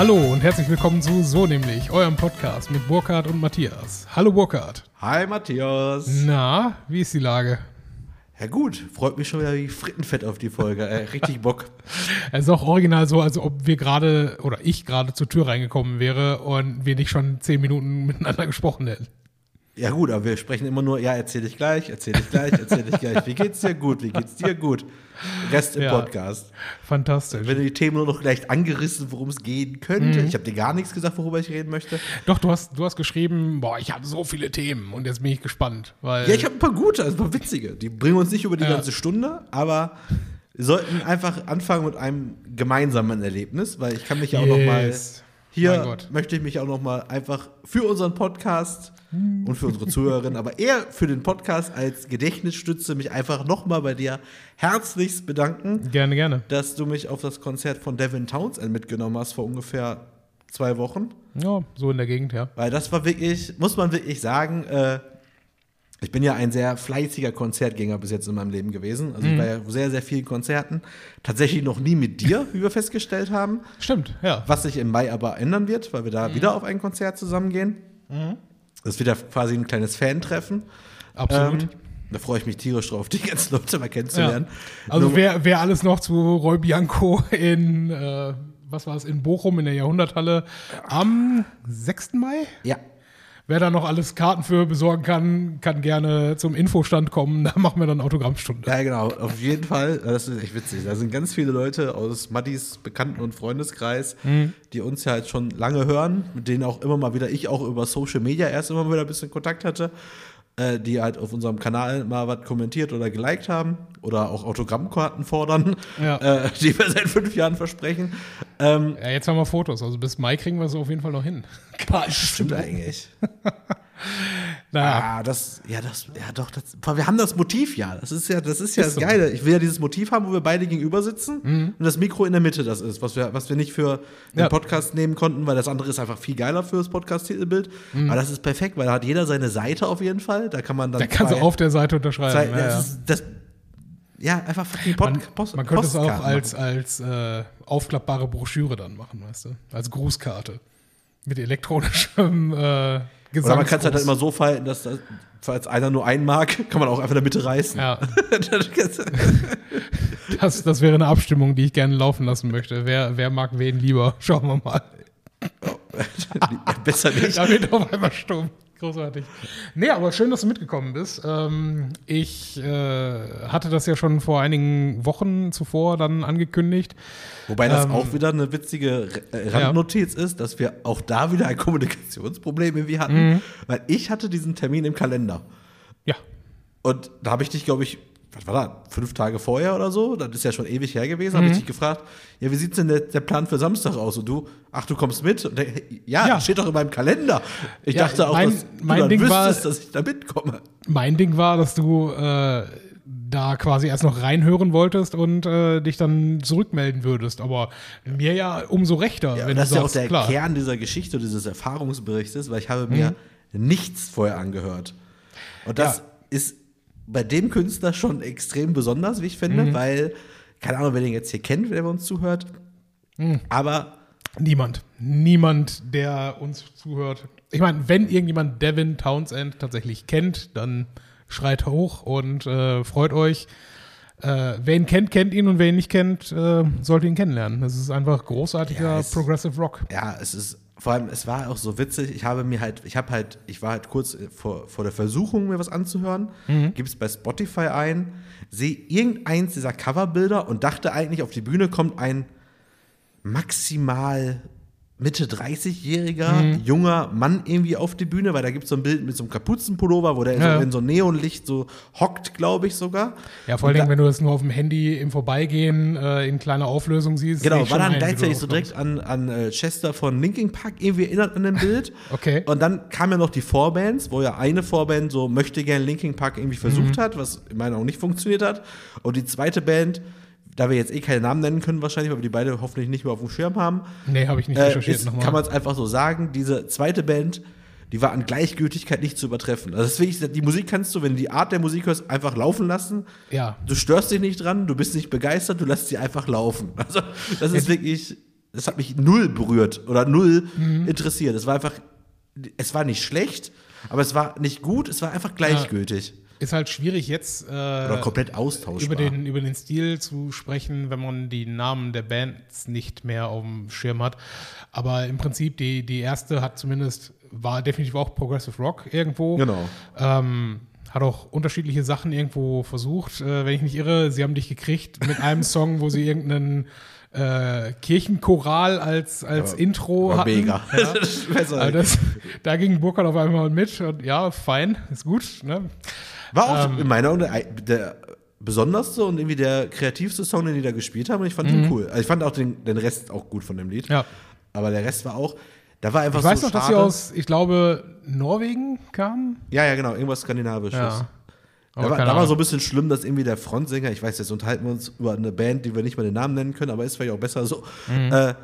Hallo und herzlich willkommen zu So nämlich, eurem Podcast mit Burkhard und Matthias. Hallo Burkhard. Hi Matthias. Na, wie ist die Lage? Ja gut, freut mich schon wieder wie Frittenfett auf die Folge. Äh, richtig Bock. Es ist auch original so, als ob wir gerade oder ich gerade zur Tür reingekommen wäre und wir nicht schon zehn Minuten miteinander gesprochen hätten. Ja gut, aber wir sprechen immer nur, ja, erzähl ich gleich, erzähl ich gleich, erzähl ich gleich. Wie geht's dir gut? Wie geht's dir gut? Rest im Ja. Podcast. Fantastisch. Wenn du die Themen nur noch gleich angerissen, worum es gehen könnte. Mhm. Ich habe dir gar nichts gesagt, worüber ich reden möchte. Doch, du hast, du hast geschrieben, boah, ich habe so viele Themen und jetzt bin ich gespannt. Weil Ja, ich habe ein paar gute, also ein paar witzige. Die bringen uns nicht über die Ja. ganze Stunde, aber wir sollten einfach anfangen mit einem gemeinsamen Erlebnis, weil ich kann mich ja auch noch mal Yes. Hier möchte ich mich auch noch mal einfach für unseren Podcast und für unsere Zuhörerinnen, aber eher für den Podcast als Gedächtnisstütze mich einfach noch mal bei dir herzlichst bedanken, Gerne, gerne. dass du mich auf das Konzert von Devin Townsend mitgenommen hast vor ungefähr zwei Wochen. Ja, so in der Gegend, ja. Weil das war wirklich, muss man wirklich sagen, äh, ich bin ja ein sehr fleißiger Konzertgänger bis jetzt in meinem Leben gewesen. Also ich war ja sehr, sehr vielen Konzerten. Tatsächlich noch nie mit dir, wie wir festgestellt haben. Stimmt, ja. Was sich im Mai aber ändern wird, weil wir da wieder auf ein Konzert zusammengehen. Das wird ja quasi ein kleines Fan-Treffen. Absolut. Ähm, da freue ich mich tierisch drauf, die ganzen Leute mal ja. kennenzulernen. Also Nur- wer, wer alles noch zu Roy Bianco in, äh, was war es, in Bochum in der Jahrhunderthalle am 6. Mai? ja, Wer da noch alles Karten für besorgen kann, kann gerne zum Infostand kommen. Da machen wir dann Autogrammstunde. Ja, genau, auf jeden Fall. Das ist echt witzig. Da sind ganz viele Leute aus Maddis Bekannten- und Freundeskreis, Mhm. die uns ja halt schon lange hören, mit denen auch immer mal wieder ich auch über Social Media erst immer wieder ein bisschen Kontakt hatte, äh, die halt auf unserem Kanal mal was kommentiert oder geliked haben oder auch Autogrammkarten fordern, Ja. äh, die wir seit fünf Jahren versprechen. Ähm, Ja, jetzt haben wir Fotos. Also bis Mai kriegen wir es auf jeden Fall noch hin. stimmt eigentlich. Naja, Ah, das, ja, das, ja doch, das, wir haben das Motiv ja. Das ist ja, das ist ja Ist das so. Geile. Ich will ja dieses Motiv haben, wo wir beide gegenüber sitzen und das Mikro in der Mitte das ist, was wir, was wir nicht für den Ja. Podcast nehmen konnten, weil das andere ist einfach viel geiler für das Podcast-Titelbild. Aber das ist perfekt, weil da hat jeder seine Seite auf jeden Fall. Da kann man dann. da kannst du auf der Seite unterschreiben. zwei, ja, das ja. Ist, das, ja, einfach fucking Pod, Man, Post, man könnte es auch als, machen. als äh, aufklappbare Broschüre dann machen, weißt du? Als Grußkarte. Mit elektronischem äh. Oder man kann es halt immer so falten, dass das, falls einer nur einen mag, kann man auch einfach in der Mitte reißen. Ja, das, das wäre eine Abstimmung, die ich gerne laufen lassen möchte. Wer, wer mag wen lieber? Schauen wir mal. Besser nicht. Da wird auf einmal stumm. Großartig. Nee, aber schön, dass du mitgekommen bist. Ähm, ich äh, hatte das ja schon vor einigen Wochen zuvor dann angekündigt. Wobei das Ähm, auch wieder eine witzige äh, Randnotiz ist, dass wir auch da wieder ein Kommunikationsproblem irgendwie hatten, Mhm. weil ich hatte diesen Termin im Kalender. Ja, Und da habe ich dich, glaube ich, was war da, fünf Tage vorher oder so, das ist ja schon ewig her gewesen, habe ich Mhm. dich gefragt, ja, wie sieht denn der, der Plan für Samstag aus? Und du, ach, du kommst mit? Der, ja, Ja. steht doch in meinem Kalender. Ich Ja, dachte auch, mein- dass du mein Ding war- wüsstest, dass ich da mitkomme. mein Ding war, dass du äh, da quasi erst noch reinhören wolltest und äh, dich dann zurückmelden würdest. Aber mir ja umso rechter, Ja, wenn und das du ist ja auch der klar. Kern dieser Geschichte, dieses Erfahrungsberichtes, weil ich habe mir nichts vorher angehört. Und das Ja. ist bei dem Künstler schon extrem besonders, wie ich finde, weil, keine Ahnung, wer den jetzt hier kennt, wer bei uns zuhört, aber Niemand. Niemand, der uns zuhört. Ich meine, wenn irgendjemand Devin Townsend tatsächlich kennt, dann schreit hoch und äh, freut euch. Äh, wer ihn kennt, kennt ihn und wer ihn nicht kennt, äh, sollte ihn kennenlernen. Das ist einfach großartiger Ja, es- Progressive Rock. ja, es ist, vor allem, es war auch so witzig, ich habe mir halt, ich habe halt, ich war halt kurz vor, vor der Versuchung, mir was anzuhören, gebe es bei Spotify ein, sehe irgendeins dieser Coverbilder und dachte eigentlich, auf die Bühne kommt ein maximal Mitte 30-jähriger junger Mann irgendwie auf die Bühne, weil da gibt es so ein Bild mit so einem Kapuzenpullover, wo der Ja. so in so einem Neonlicht so hockt, glaube ich sogar. Ja, vor Dingen, wenn du das nur auf dem Handy im Vorbeigehen äh, in kleiner Auflösung siehst. Genau, war dann gleichzeitig so direkt an, an äh, Chester von Linkin Park irgendwie erinnert an dem Bild. Okay. Und dann kamen ja noch die Vorbands, wo ja eine Vorband so möchte gern Linkin Park irgendwie versucht hat, was in meiner auch nicht funktioniert hat. Und die zweite Band, da wir jetzt eh keine Namen nennen können wahrscheinlich, weil wir die beide hoffentlich nicht mehr auf dem Schirm haben, Nee, habe ich nicht äh, recherchiert ist, nochmal. kann man es einfach so sagen, diese zweite Band, die war an Gleichgültigkeit nicht zu übertreffen. Also deswegen, die Musik kannst du, wenn du die Art der Musik hörst, einfach laufen lassen. Ja. Du störst dich nicht dran, du bist nicht begeistert, du lässt sie einfach laufen. Also das ist wirklich das hat mich null berührt oder null Mhm. interessiert. Es war einfach, es war nicht schlecht, aber es war nicht gut, es war einfach gleichgültig. Ist halt schwierig jetzt äh, Oder komplett austauschbar. über, den, über den Stil zu sprechen, wenn man die Namen der Bands nicht mehr auf dem Schirm hat. Aber im Prinzip, die, die erste hat zumindest, war definitiv auch Progressive Rock irgendwo. Genau. Ähm, hat auch unterschiedliche Sachen irgendwo versucht. Äh, wenn ich nicht irre, sie haben dich gekriegt mit einem Song, wo sie irgendeinen äh, Kirchenchoral als, als Intro War hatten. mega. Ja. Weiß Also das, da ging Burkhardt auf einmal mit und ja, fein, ist gut. Ne? War auch Ähm. in meiner Augen der, der besonderste und irgendwie der kreativste Song, den die da gespielt haben. Und ich fand ihn cool. Also ich fand auch den, den Rest auch gut von dem Lied. Mhm. Ja. Aber der Rest war auch, da war einfach Ich weiß so noch, dass schade. sie aus, ich glaube, Norwegen kamen. ja, ja, genau, irgendwas Skandinavisches. Ja. Da Aber war, keine da war so ein bisschen schlimm, dass irgendwie der Frontsänger, ich weiß, jetzt unterhalten wir uns über eine Band, die wir nicht mal den Namen nennen können, aber ist vielleicht auch besser so. Mhm. Äh,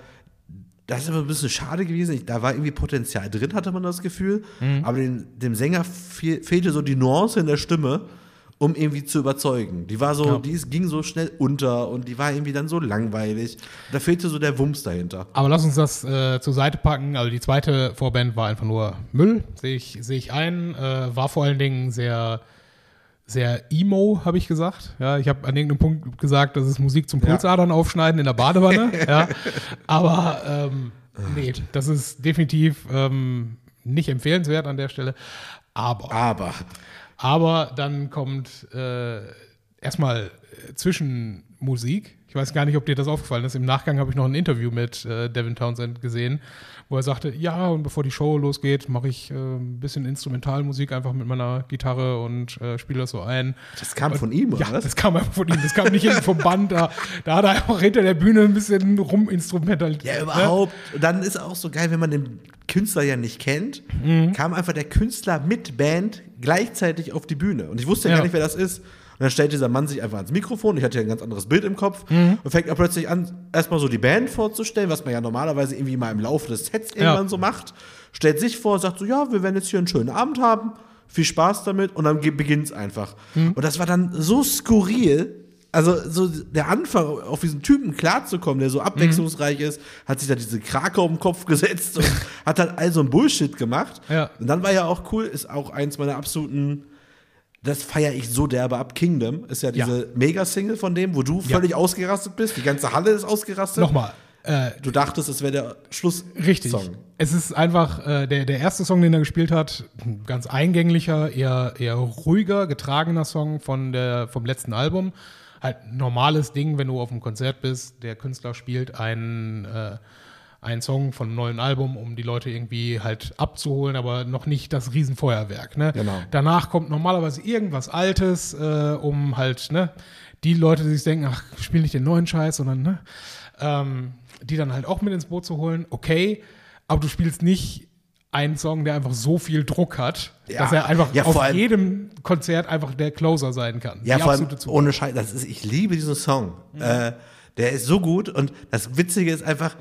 das ist aber ein bisschen schade gewesen. Ich, da war irgendwie Potenzial drin, hatte man das Gefühl. Mhm. Aber den, dem Sänger fehl, fehlte so die Nuance in der Stimme, um irgendwie zu überzeugen. Die war so, Ja. die ist, ging so schnell unter und die war irgendwie dann so langweilig. Da fehlte so der Wumms dahinter. Aber lass uns das äh, zur Seite packen. Also die zweite Vorband war einfach nur Müll, sehe ich, sehe ich ein. Äh, war vor allen Dingen sehr, sehr emo, habe ich gesagt. Ja, ich habe an irgendeinem Punkt gesagt, das ist Musik zum Pulsadern aufschneiden in der Badewanne. ja. Aber ähm, nee, das ist definitiv ähm, nicht empfehlenswert an der Stelle. Aber Aber Aber dann kommt äh, erstmal äh, Zwischenmusik. Ich weiß gar nicht, ob dir das aufgefallen ist. Im Nachgang habe ich noch ein Interview mit äh, Devin Townsend gesehen, wo er sagte, ja, und bevor die Show losgeht, mache ich äh, ein bisschen Instrumentalmusik einfach mit meiner Gitarre und äh, spiele das so ein. das kam von ihm, oder Ja, was? das kam einfach von ihm. Das kam nicht vom Band. Da, da hat er einfach hinter der Bühne ein bisschen ruminstrumentalisiert. Ja, überhaupt. Und dann ist auch so geil, wenn man den Künstler ja nicht kennt, Mhm. kam einfach der Künstler mit Band gleichzeitig auf die Bühne. Und ich wusste ja, Ja. gar nicht, wer das ist. Und dann stellt dieser Mann sich einfach ans Mikrofon. Ich hatte ja ein ganz anderes Bild im Kopf. Mhm. Und fängt er plötzlich an, erstmal so die Band vorzustellen, was man ja normalerweise irgendwie mal im Laufe des Sets irgendwann so macht. Stellt sich vor, sagt so, ja, wir werden jetzt hier einen schönen Abend haben. Viel Spaß damit. Und dann beginnt es einfach. Mhm. Und das war dann so skurril. Also so der Anfang, auf diesen Typen klarzukommen, der so abwechslungsreich ist, hat sich da diese Krake um den Kopf gesetzt und hat dann all so ein Bullshit gemacht. Ja. Und dann war ja auch cool, ist auch eins meiner absoluten, das feiere ich so derbe ab, Kingdom, ist ja diese Mega-Single von dem, wo du Ja. völlig ausgerastet bist, die ganze Halle ist ausgerastet. Nochmal. Äh, Du dachtest, es wäre der Schluss. Richtig. Song. Es ist einfach äh, der, der erste Song, den er gespielt hat, ganz eingänglicher, eher, eher ruhiger, getragener Song von der, vom letzten Album. Halt normales Ding, wenn du auf einem Konzert bist, der Künstler spielt einen, äh, einen Song von einem neuen Album, um die Leute irgendwie halt abzuholen, aber noch nicht das Riesenfeuerwerk. Ne? Genau. Danach kommt normalerweise irgendwas Altes, äh, um halt, ne, die Leute, die sich denken, ach, spiel nicht den neuen Scheiß, sondern, ne, ähm, die dann halt auch mit ins Boot zu holen, okay, aber du spielst nicht einen Song, der einfach so viel Druck hat, Ja. dass er einfach Ja, auf allem- jedem Konzert einfach der Closer sein kann. Ja, Die vor allem Zukunft. ohne Scheiß. Das ist, ich liebe diesen Song. Äh, der ist so gut und das Witzige ist einfach,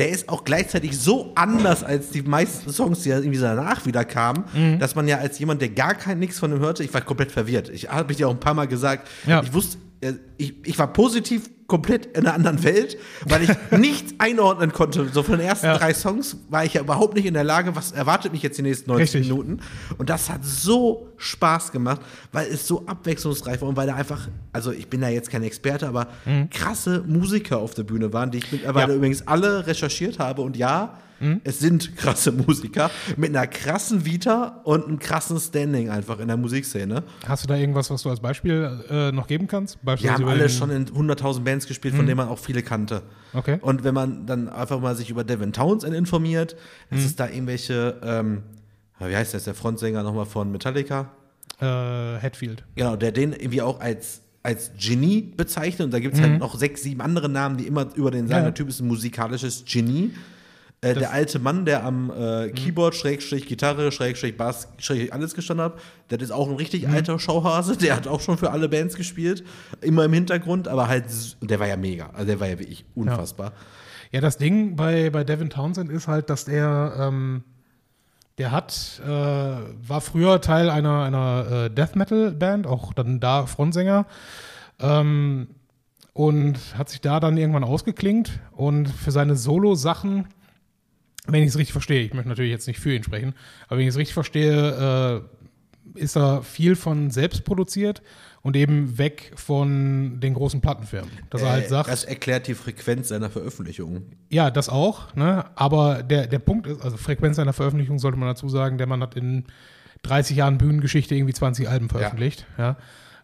der ist auch gleichzeitig so anders als die meisten Songs, die ja irgendwie danach wieder kamen, Mhm. dass man ja als jemand, der gar kein nichts von ihm hörte, ich war komplett verwirrt. Ich habe mich ja auch ein paar Mal gesagt, Ja. ich wusste, äh, ich, ich war positiv komplett in einer anderen Welt, weil ich nichts einordnen konnte. So von den ersten Ja. drei Songs war ich ja überhaupt nicht in der Lage, was erwartet mich jetzt die nächsten 90 Richtig. Minuten. Und das hat so Spaß gemacht, weil es so abwechslungsreich war und weil da einfach, also ich bin da jetzt kein Experte, aber krasse Musiker auf der Bühne waren, die ich mittlerweile Ja. übrigens alle recherchiert habe. Und ja, es sind krasse Musiker mit einer krassen Vita und einem krassen Standing einfach in der Musikszene. Hast du da irgendwas, was du als Beispiel äh, noch geben kannst? Beispielsweise haben alle schon in 100.000 Bands gespielt, von denen man auch viele kannte. Okay. Und wenn man dann einfach mal sich über Devin Townsend informiert, dass es da irgendwelche, ähm, wie heißt das, der Frontsänger nochmal von Metallica? äh, Hatfield. Genau, der den irgendwie auch als, als Genie bezeichnet. Und da gibt es halt noch sechs, sieben andere Namen, die immer über den sagen, Ja. der Typ ist ein musikalisches Genie. Äh, der alte Mann, der am äh, Keyboard, Schrägstrich, Gitarre, Schrägstrich, Bass, Schrägstrich, alles gestanden hat, der ist auch ein richtig alter Schauhase. Der hat auch schon für alle Bands gespielt. Immer im Hintergrund, aber halt, der war ja mega. Also der war ja wirklich unfassbar. Ja, das Ding bei, bei Devin Townsend ist halt, dass der, ähm, der hat, äh, war früher Teil einer, einer äh, Death Metal Band, auch dann da Frontsänger. Ähm, und hat sich da dann irgendwann ausgeklingt und für seine Solo-Sachen, wenn ich es richtig verstehe, ich möchte natürlich jetzt nicht für ihn sprechen, aber wenn ich es richtig verstehe, äh, ist er viel von selbst produziert und eben weg von den großen Plattenfirmen. Dass er halt Äh, sagt, das erklärt die Frequenz seiner Veröffentlichungen. ja, das auch, ne? aber der, der Punkt ist, also Frequenz einer Veröffentlichung sollte man dazu sagen, der Mann hat in 30 Jahren Bühnengeschichte irgendwie 20 Alben veröffentlicht. Ja.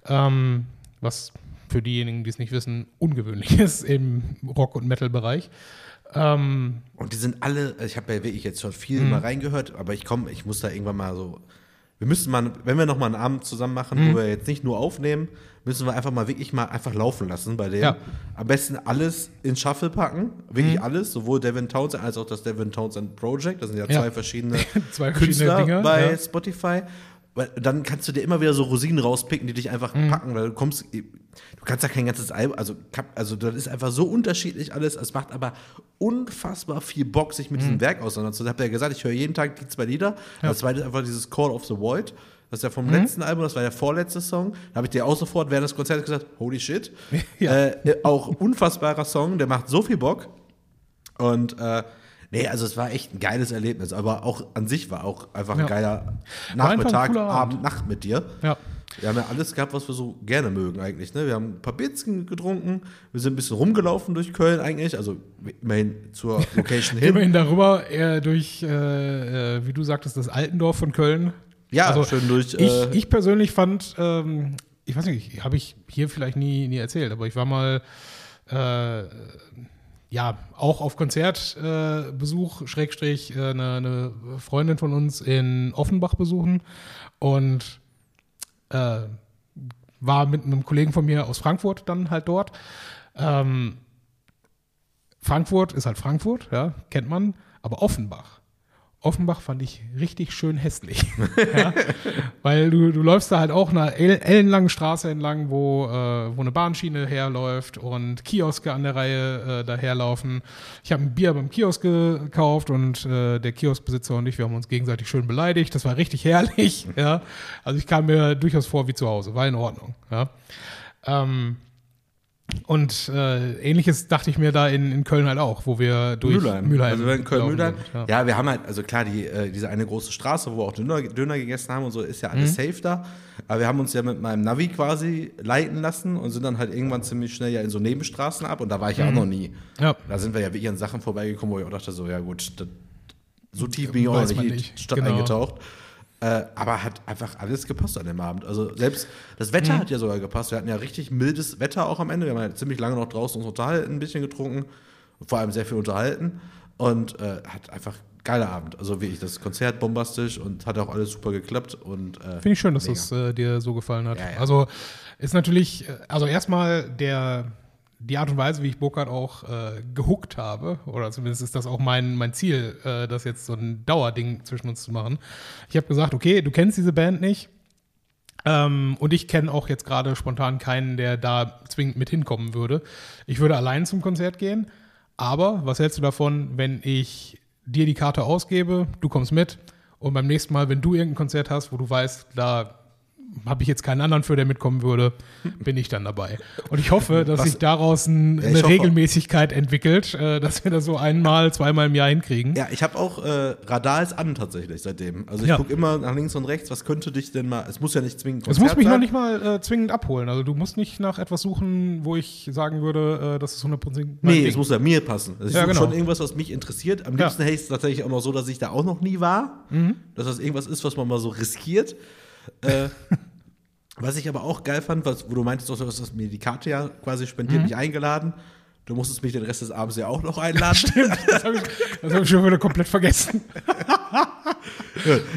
Ähm, was für diejenigen, die es nicht wissen, ungewöhnlich ist im Rock- und Metal-Bereich. Ähm, Und die sind alle, ich habe ja wirklich jetzt schon viel Mhm. mal reingehört, aber ich komme, ich muss da irgendwann mal so. Wir müssen mal, wenn wir noch mal einen Abend zusammen machen, Mhm. wo wir jetzt nicht nur aufnehmen, müssen wir einfach mal wirklich mal einfach laufen lassen bei dem. Ja. Am besten alles in Shuffle packen, wirklich alles, sowohl Devin Townsend als auch das Devin Townsend Project. Das sind ja, Ja. zwei verschiedene Zwei verschiedene Künstler Dinge, bei ja. Spotify. Weil dann kannst du dir immer wieder so Rosinen rauspicken, die dich einfach Mhm. packen, weil du kommst, du kannst ja kein ganzes Album, also, also das ist einfach so unterschiedlich alles. Es macht aber unfassbar viel Bock, sich mit Mhm. diesem Werk auseinanderzusetzen. Ich habe ja gesagt, ich höre jeden Tag die zwei Lieder. Das zweite ist einfach dieses Call of the Void. Das ist ja Mhm. vom letzten Album, das war der vorletzte Song. Da habe ich dir auch sofort während des Konzerts gesagt, holy shit. Ja. Äh, auch unfassbarer Song, der macht so viel Bock. Und äh, nee, also es war echt ein geiles Erlebnis, aber auch an sich war auch einfach Ja. ein geiler ein Nachmittag, cooler Abend. Nacht mit dir. ja. Wir haben ja alles gehabt, was wir so gerne mögen eigentlich. Ne? Wir haben ein paar Bierzen getrunken, wir sind ein bisschen rumgelaufen durch Köln eigentlich, also immerhin zur Location hin. Immerhin darüber, eher durch, äh, äh, wie du sagtest, das Altendorf von Köln. Ja, Also, schön durch. Ich, äh, ich persönlich fand, ähm, ich weiß nicht, habe ich hier vielleicht nie, nie erzählt, aber ich war mal äh, ja auch auf Konzertbesuch, äh, Schrägstrich, äh, eine, eine Freundin von uns in Offenbach besuchen und äh, war mit einem Kollegen von mir aus Frankfurt dann halt dort. Ähm, Frankfurt ist halt Frankfurt, ja, kennt man, aber Offenbach. Offenbach fand ich richtig schön hässlich. ja, weil du, du läufst da halt auch einer el- ellenlangen Straße entlang, wo, äh, wo eine Bahnschiene herläuft und Kioske an der Reihe äh, daherlaufen. Ich habe ein Bier beim Kiosk gekauft und äh, der Kioskbesitzer und ich, wir haben uns gegenseitig schön beleidigt. Das war richtig herrlich. ja. Also ich kam mir durchaus vor wie zu Hause, war in Ordnung. Ja. Ähm, und äh, ähnliches dachte ich mir da in, in Köln halt auch, wo wir durch Mülheim. Also wir in Köln Mülheim. sind, Ja. wir haben halt, also klar, die, äh, diese eine große Straße, wo wir auch Döner, Döner gegessen haben und so, ist ja alles safe da. Aber wir haben uns ja mit meinem Navi quasi leiten lassen und sind dann halt irgendwann ziemlich schnell ja in so Nebenstraßen ab und da war ich ja auch noch nie. Ja. Da sind wir ja wirklich an Sachen vorbeigekommen, wo ich auch dachte, so, ja gut, das, so tief bin ich auch nicht, die Stadt genau. eingetaucht. Äh, aber hat einfach alles gepasst an dem Abend. Also selbst das Wetter Mhm. hat ja sogar gepasst. Wir hatten ja richtig mildes Wetter auch am Ende. Wir haben ja ziemlich lange noch draußen uns unterhalten, ein bisschen getrunken, vor allem sehr viel unterhalten und äh, hat einfach geiler Abend. Also wirklich das Konzert bombastisch und hat auch alles super geklappt und äh, Finde ich schön, dass mega. das äh, dir so gefallen hat. Ja, ja. Also ist natürlich, äh, also erstmal der die Art und Weise, wie ich Burkhardt auch äh, gehuckt habe, oder zumindest ist das auch mein, mein Ziel, äh, das jetzt so ein Dauerding zwischen uns zu machen. Ich habe gesagt, okay, du kennst diese Band nicht. Ähm, und ich kenne auch jetzt gerade spontan keinen, der da zwingend mit hinkommen würde. Ich würde allein zum Konzert gehen. Aber was hältst du davon, wenn ich dir die Karte ausgebe, du kommst mit und beim nächsten Mal, wenn du irgendein Konzert hast, wo du weißt, da habe ich jetzt keinen anderen für, der mitkommen würde, bin ich dann dabei. Und ich hoffe, dass Was- sich daraus ein, Ja, eine hoffe- Regelmäßigkeit entwickelt, äh, dass wir das so einmal, zweimal im Jahr hinkriegen. Ja, ich habe auch äh, Radar ist an tatsächlich seitdem. Also ich Ja. gucke immer nach links und rechts, was könnte dich denn mal, es muss ja nicht zwingend Es muss mich noch sein. nicht mal äh, zwingend abholen. Also du musst nicht nach etwas suchen, wo ich sagen würde, äh, das ist 100% mein Nee, Ding. es muss ja mir passen. Also ich Ja, suche genau. schon irgendwas, was mich interessiert. Am Ja. liebsten hätte ich es tatsächlich auch noch so, dass ich da auch noch nie war. Mhm. Dass das irgendwas ist, was man mal so riskiert. Äh, was ich aber auch geil fand, was, wo du meintest, du hast mir die Karte ja quasi Mhm. spendiert, mich eingeladen. Du musstest mich den Rest des Abends ja auch noch einladen. Das habe ich, das hab ich schon wieder komplett vergessen.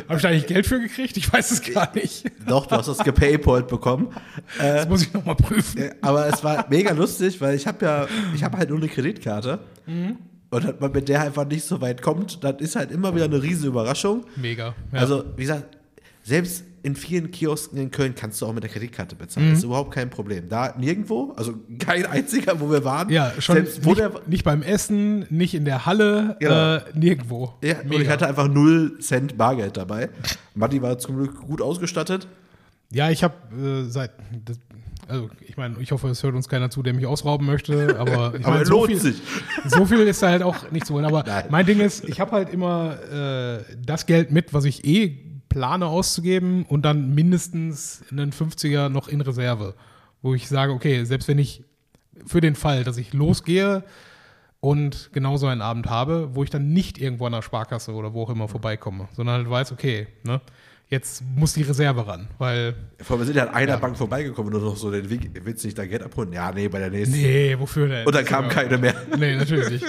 habe ich da eigentlich Geld für gekriegt? Ich weiß es gar nicht. Doch, du hast das gepaypalt bekommen. Das muss ich nochmal prüfen. Äh, Aber es war mega lustig, weil ich habe ja, ich habe halt nur eine Kreditkarte. Mhm. Und hat man mit der einfach nicht so weit kommt, dann ist halt immer wieder eine riesen Überraschung. Mega. Ja. Also, wie gesagt, selbst in vielen Kiosken in Köln kannst du auch mit der Kreditkarte bezahlen. Mhm. Das ist überhaupt kein Problem. Da nirgendwo, also kein einziger, wo wir waren. ja, schon Selbst nicht, der. nicht beim Essen, nicht in der Halle, Genau. äh, nirgendwo. Ja, und ich hatte einfach null Cent Bargeld dabei. Matti war zum Glück gut ausgestattet. Ja, ich habe äh, seit, das, Also ich meine, ich hoffe, es hört uns keiner zu, der mich ausrauben möchte, aber ich Aber meine, so lohnt viel, sich. so viel ist da halt auch nicht zu holen. Aber Nein. mein Ding ist, ich habe halt immer äh, das Geld mit, was ich eh plane auszugeben und dann mindestens einen 50er noch in Reserve, wo ich sage, okay, selbst wenn ich für den Fall, dass ich losgehe und genauso einen Abend habe, wo ich dann nicht irgendwo an der Sparkasse oder wo auch immer vorbeikomme, sondern halt weiß, okay, ne, jetzt muss die Reserve ran, weil Vor allem, wir sind ja an einer Bank vorbeigekommen und noch so, den Weg, willst du nicht dein Geld abholen? Ja, nee, bei der nächsten. nee, wofür denn? Und dann kamen keine mehr. Nee, natürlich nicht.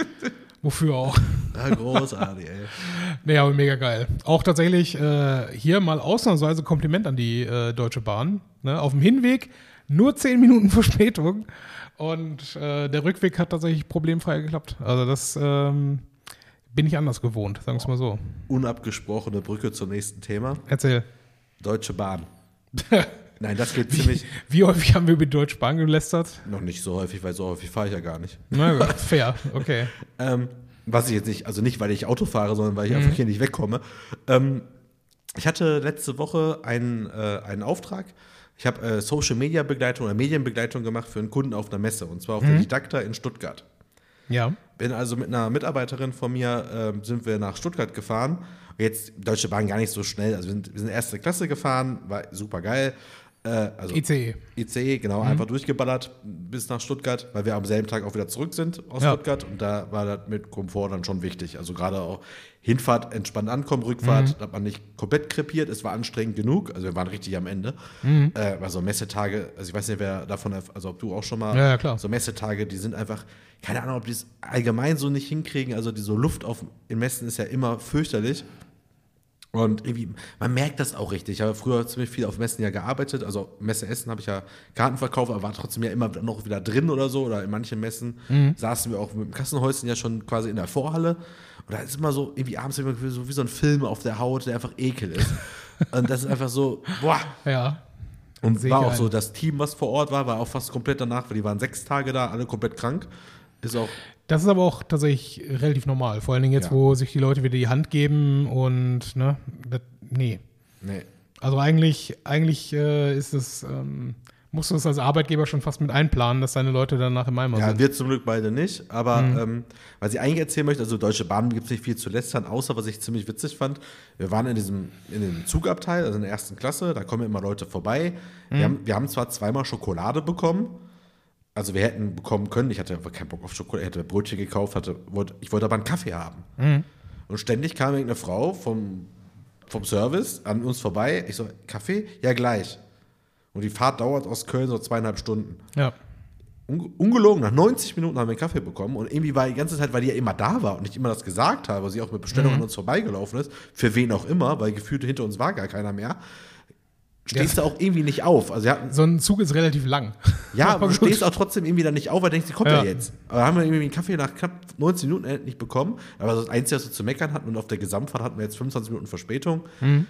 Wofür auch? Ja, großartig, ey. Nee, aber mega geil. Auch tatsächlich äh, hier mal ausnahmsweise Kompliment an die äh, Deutsche Bahn. Ne? Auf dem Hinweg nur 10 Minuten Verspätung und äh, der Rückweg hat tatsächlich problemfrei geklappt. Also das ähm, bin ich anders gewohnt, sagen wir es mal so. Unabgesprochene Brücke zum nächsten Thema. Erzähl. Deutsche Bahn. Nein, das geht ziemlich. Wie häufig haben wir über die Deutsche Bahn gelästert? Noch nicht so häufig, weil so häufig fahre ich ja gar nicht. Na gut, fair, okay. Ähm, was ich jetzt nicht, also nicht, weil ich Auto fahre, sondern weil ich einfach hier nicht wegkomme. Ähm, ich hatte letzte Woche einen, äh, einen Auftrag. Ich habe äh, Social Media Begleitung oder Medienbegleitung gemacht für einen Kunden auf einer Messe und zwar auf der Didakta in Stuttgart. Ja. Bin also mit einer Mitarbeiterin von mir, ähm, sind wir nach Stuttgart gefahren. Jetzt Deutsche Bahn gar nicht so schnell. Also wir sind, wir sind erste Klasse gefahren, war super geil. Äh, also ICE. ICE, genau, einfach durchgeballert bis nach Stuttgart, weil wir am selben Tag auch wieder zurück sind aus Ja. Stuttgart und da war das mit Komfort dann schon wichtig. Also gerade auch Hinfahrt entspannt ankommen, Rückfahrt, hat man nicht komplett krepiert, es war anstrengend genug, also wir waren richtig am Ende. Äh, also Messetage, also ich weiß nicht, wer davon, also ob du auch schon mal, Ja, ja, klar. so Messetage, die sind einfach, keine Ahnung, ob die es allgemein so nicht hinkriegen, also diese Luft auf, in Messen ist ja immer fürchterlich. Und irgendwie, man merkt das auch richtig. Ich habe früher ziemlich viel auf Messen ja gearbeitet. Also Messe Essen habe ich ja Karten verkauft, aber war trotzdem ja immer noch wieder drin oder so. Oder in manchen Messen saßen wir auch mit dem Kassenhäuschen ja schon quasi in der Vorhalle. Und da ist immer so, irgendwie abends immer so wie so ein Film auf der Haut, der einfach ekel ist. Und das ist einfach so, boah. Ja. Und war auch so, das Team, was vor Ort war, war auch fast komplett danach, weil die waren sechs Tage da, alle komplett krank. Ist auch, Das ist aber auch tatsächlich relativ normal. Vor allen Dingen jetzt, Ja. wo sich die Leute wieder die Hand geben und, ne, das, nee. nee. Also eigentlich, eigentlich äh, ist es, ähm, musst du es als Arbeitgeber schon fast mit einplanen, dass deine Leute danach im Eimer Ja, sind. wir zum Glück beide nicht. Aber Mhm. ähm, was ich eigentlich erzählen möchte, also Deutsche Bahn gibt es nicht viel zu lästern, außer was ich ziemlich witzig fand. Wir waren in diesem in dem Zugabteil, also in der ersten Klasse, da kommen immer Leute vorbei. Mhm. Wir, haben, wir haben zwar zweimal Schokolade bekommen, also wir hätten bekommen können, ich hatte einfach keinen Bock auf Schokolade, ich hätte Brötchen gekauft, hatte, wollte, ich wollte aber einen Kaffee haben. Mhm. Und ständig kam irgendeine Frau vom, vom Service an uns vorbei. Ich so, Kaffee? Ja, gleich. Und die Fahrt dauert aus Köln so zweieinhalb Stunden. Ja. Unge- Ungelogen, nach 90 Minuten haben wir einen Kaffee bekommen und irgendwie war die ganze Zeit, weil die ja immer da war und nicht immer das gesagt habe, weil sie auch mit Bestellung an uns vorbeigelaufen ist, für wen auch immer, weil gefühlt hinter uns war gar keiner mehr, stehst du auch irgendwie nicht auf. Also hatten, So ein Zug ist relativ lang. ja, aber du stehst auch trotzdem irgendwie dann nicht auf, weil du denkst, die kommt ja, Ja. jetzt. Aber haben wir irgendwie einen Kaffee nach knapp 90 Minuten endlich bekommen. Aber das Einzige, was wir zu meckern hatten und auf der Gesamtfahrt hatten wir jetzt 25 Minuten Verspätung. Mhm.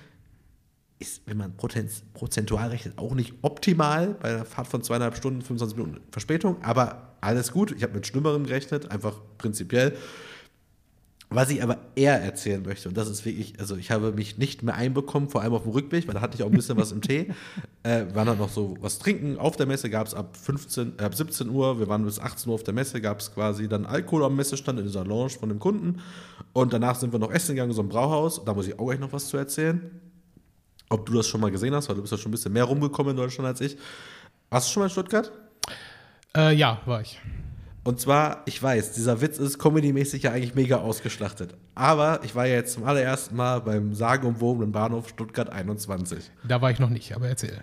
Ist, wenn man prozentual rechnet, auch nicht optimal bei einer Fahrt von zweieinhalb Stunden, 25 Minuten Verspätung. Aber alles gut. Ich habe mit Schlimmerem gerechnet, einfach prinzipiell. Was ich aber eher erzählen möchte, und das ist wirklich, also ich habe mich nicht mehr einbekommen, vor allem auf dem Rückweg, weil da hatte ich auch ein bisschen was im Tee. Äh, waren dann noch so was trinken. Auf der Messe gab es ab 15, äh, ab 17 Uhr, wir waren bis 18 Uhr auf der Messe, gab es quasi dann Alkohol am Messestand in dieser Lounge von dem Kunden. Und danach sind wir noch essen gegangen, in so ein Brauhaus. Da muss ich auch gleich noch was zu erzählen. Ob du das schon mal gesehen hast, weil du bist ja schon ein bisschen mehr rumgekommen in Deutschland als ich. Warst du schon mal in Stuttgart? Äh, ja, war ich. Und zwar, ich weiß, dieser Witz ist comedymäßig ja eigentlich mega ausgeschlachtet. Aber ich war ja jetzt zum allerersten Mal beim sagenumwobenen Bahnhof Stuttgart 21. Da war ich noch nicht, aber erzähl.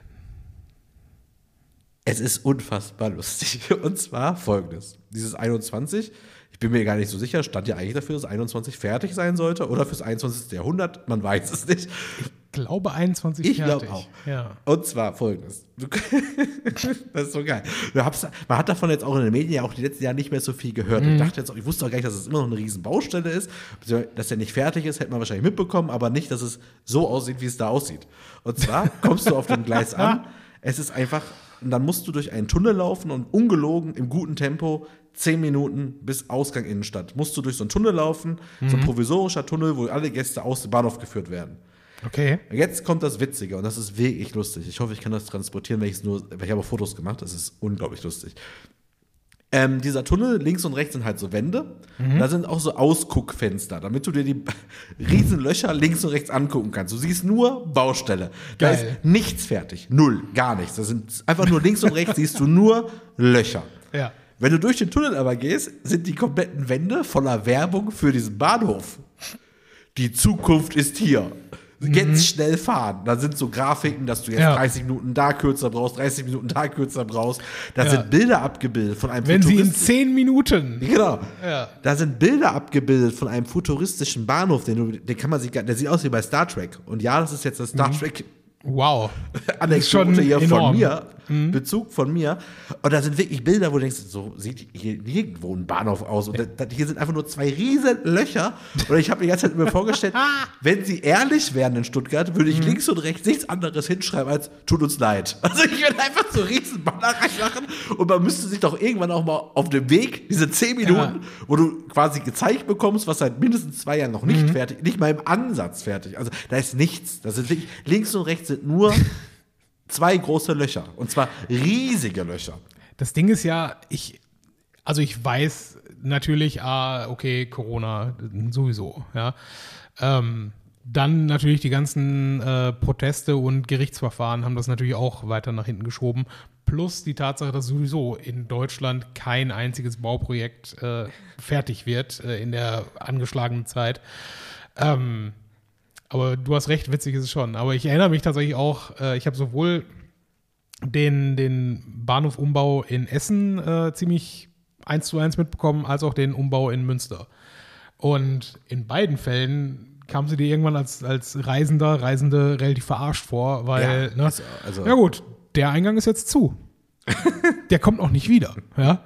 Es ist unfassbar lustig. Und zwar folgendes: Dieses 21, ich bin mir gar nicht so sicher, stand ja eigentlich dafür, dass 21 fertig sein sollte oder fürs 21. Jahrhundert, man weiß es nicht. Ich glaube 21 Ich fertig. glaube auch. Ja. Und zwar folgendes. Das ist so geil. Man hat davon jetzt auch in den Medien ja auch die letzten Jahre nicht mehr so viel gehört. Mhm. Ich dachte jetzt auch, ich wusste auch gar nicht, dass es immer noch eine riesen Baustelle ist. Dass er nicht fertig ist, hätte man wahrscheinlich mitbekommen, aber nicht, dass es so aussieht, wie es da aussieht. Und zwar kommst du auf dem Gleis an. Es ist einfach, und dann musst du durch einen Tunnel laufen und ungelogen im guten Tempo zehn Minuten bis Ausgang Innenstadt. Musst du durch so einen Tunnel laufen, so ein provisorischer Tunnel, wo alle Gäste aus dem Bahnhof geführt werden. Okay. Jetzt kommt das Witzige und das ist wirklich lustig. Ich hoffe, ich kann das transportieren, es nur, weil ich habe auch Fotos gemacht, das ist unglaublich lustig. Ähm, dieser Tunnel, links und rechts sind halt so Wände. Da sind auch so Ausguckfenster, damit du dir die riesen Löcher links und rechts angucken kannst. Du siehst nur Baustelle. Da Geil. ist nichts fertig. Null, gar nichts. Da sind einfach nur links und rechts siehst du nur Löcher. Ja. Wenn du durch den Tunnel aber gehst, sind die kompletten Wände voller Werbung für diesen Bahnhof. Die Zukunft ist hier. Jetzt schnell fahren. Da sind so Grafiken, dass du jetzt Mhm. Ja. 30 Minuten da kürzer brauchst, 30 Minuten da kürzer brauchst. Da Ja. sind Bilder abgebildet von einem Wenn sie in Futuristen- zehn Minuten. Genau. Ja. Da sind Bilder abgebildet von einem futuristischen Bahnhof, den, du, den kann man sich, der sieht aus wie bei Star Trek. Und ja, das ist jetzt das Star Trek Wow. Anekdote hier von enorm. Mhm. Bezug von mir. Und da sind wirklich Bilder, wo du denkst, so sieht hier nirgendwo ein Bahnhof aus. Und da, hier sind einfach nur zwei riesen Löcher. Und ich habe mir die ganze Zeit mir vorgestellt, wenn sie ehrlich wären in Stuttgart, würde Mhm. ich links und rechts nichts anderes hinschreiben als tut uns leid. Also ich würde einfach so riesen Banner reinmachen und man müsste sich doch irgendwann auch mal auf dem Weg, diese zehn Minuten, wo du quasi gezeigt bekommst, was seit mindestens zwei Jahren noch Mhm. nicht fertig, nicht mal im Ansatz fertig. Also da ist nichts. Das sind wirklich, links und rechts sind nur zwei große Löcher. Und zwar riesige Löcher. Das Ding ist ja, ich, also ich weiß natürlich, ah, okay, Corona sowieso, ja. Ähm, dann natürlich die ganzen äh, Proteste und Gerichtsverfahren haben das natürlich auch weiter nach hinten geschoben. Plus die Tatsache, dass sowieso in Deutschland kein einziges Bauprojekt äh, fertig wird äh, in der angeschlagenen Zeit. Ähm, aber du hast recht, witzig ist es schon. Aber ich erinnere mich tatsächlich auch, äh, ich habe sowohl den, den Bahnhofumbau in Essen äh, ziemlich eins zu eins mitbekommen, als auch den Umbau in Münster. Und in beiden Fällen kam sie dir irgendwann als, als Reisender, Reisende relativ verarscht vor, weil, Ja, ne, also- also- ja gut, der Eingang ist jetzt zu. der kommt auch nicht wieder, ja.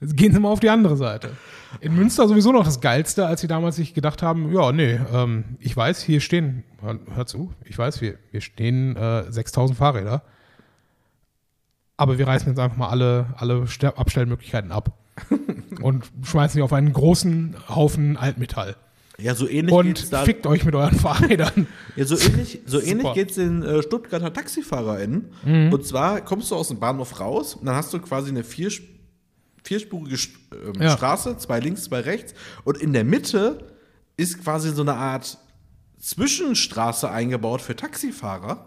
Jetzt gehen sie mal auf die andere Seite. In Münster sowieso noch das Geilste, als sie damals sich gedacht haben, ja, nee, ähm, ich weiß, hier stehen, hör, hör zu, ich weiß, wir, wir stehen äh, 6000 Fahrräder, aber wir reißen jetzt einfach mal alle, alle Abstellmöglichkeiten ab und schmeißen die auf einen großen Haufen Altmetall. Ja, so ähnlich Und geht's da. fickt euch mit euren Fahrrädern. Ja, so ähnlich, so ähnlich Super. geht's den äh, Stuttgarter TaxifahrerInnen. Mhm. Und zwar kommst du aus dem Bahnhof raus und dann hast du quasi eine vier, vierspurige ähm, Ja. Straße, zwei links, zwei rechts. Und in der Mitte ist quasi so eine Art Zwischenstraße eingebaut für Taxifahrer.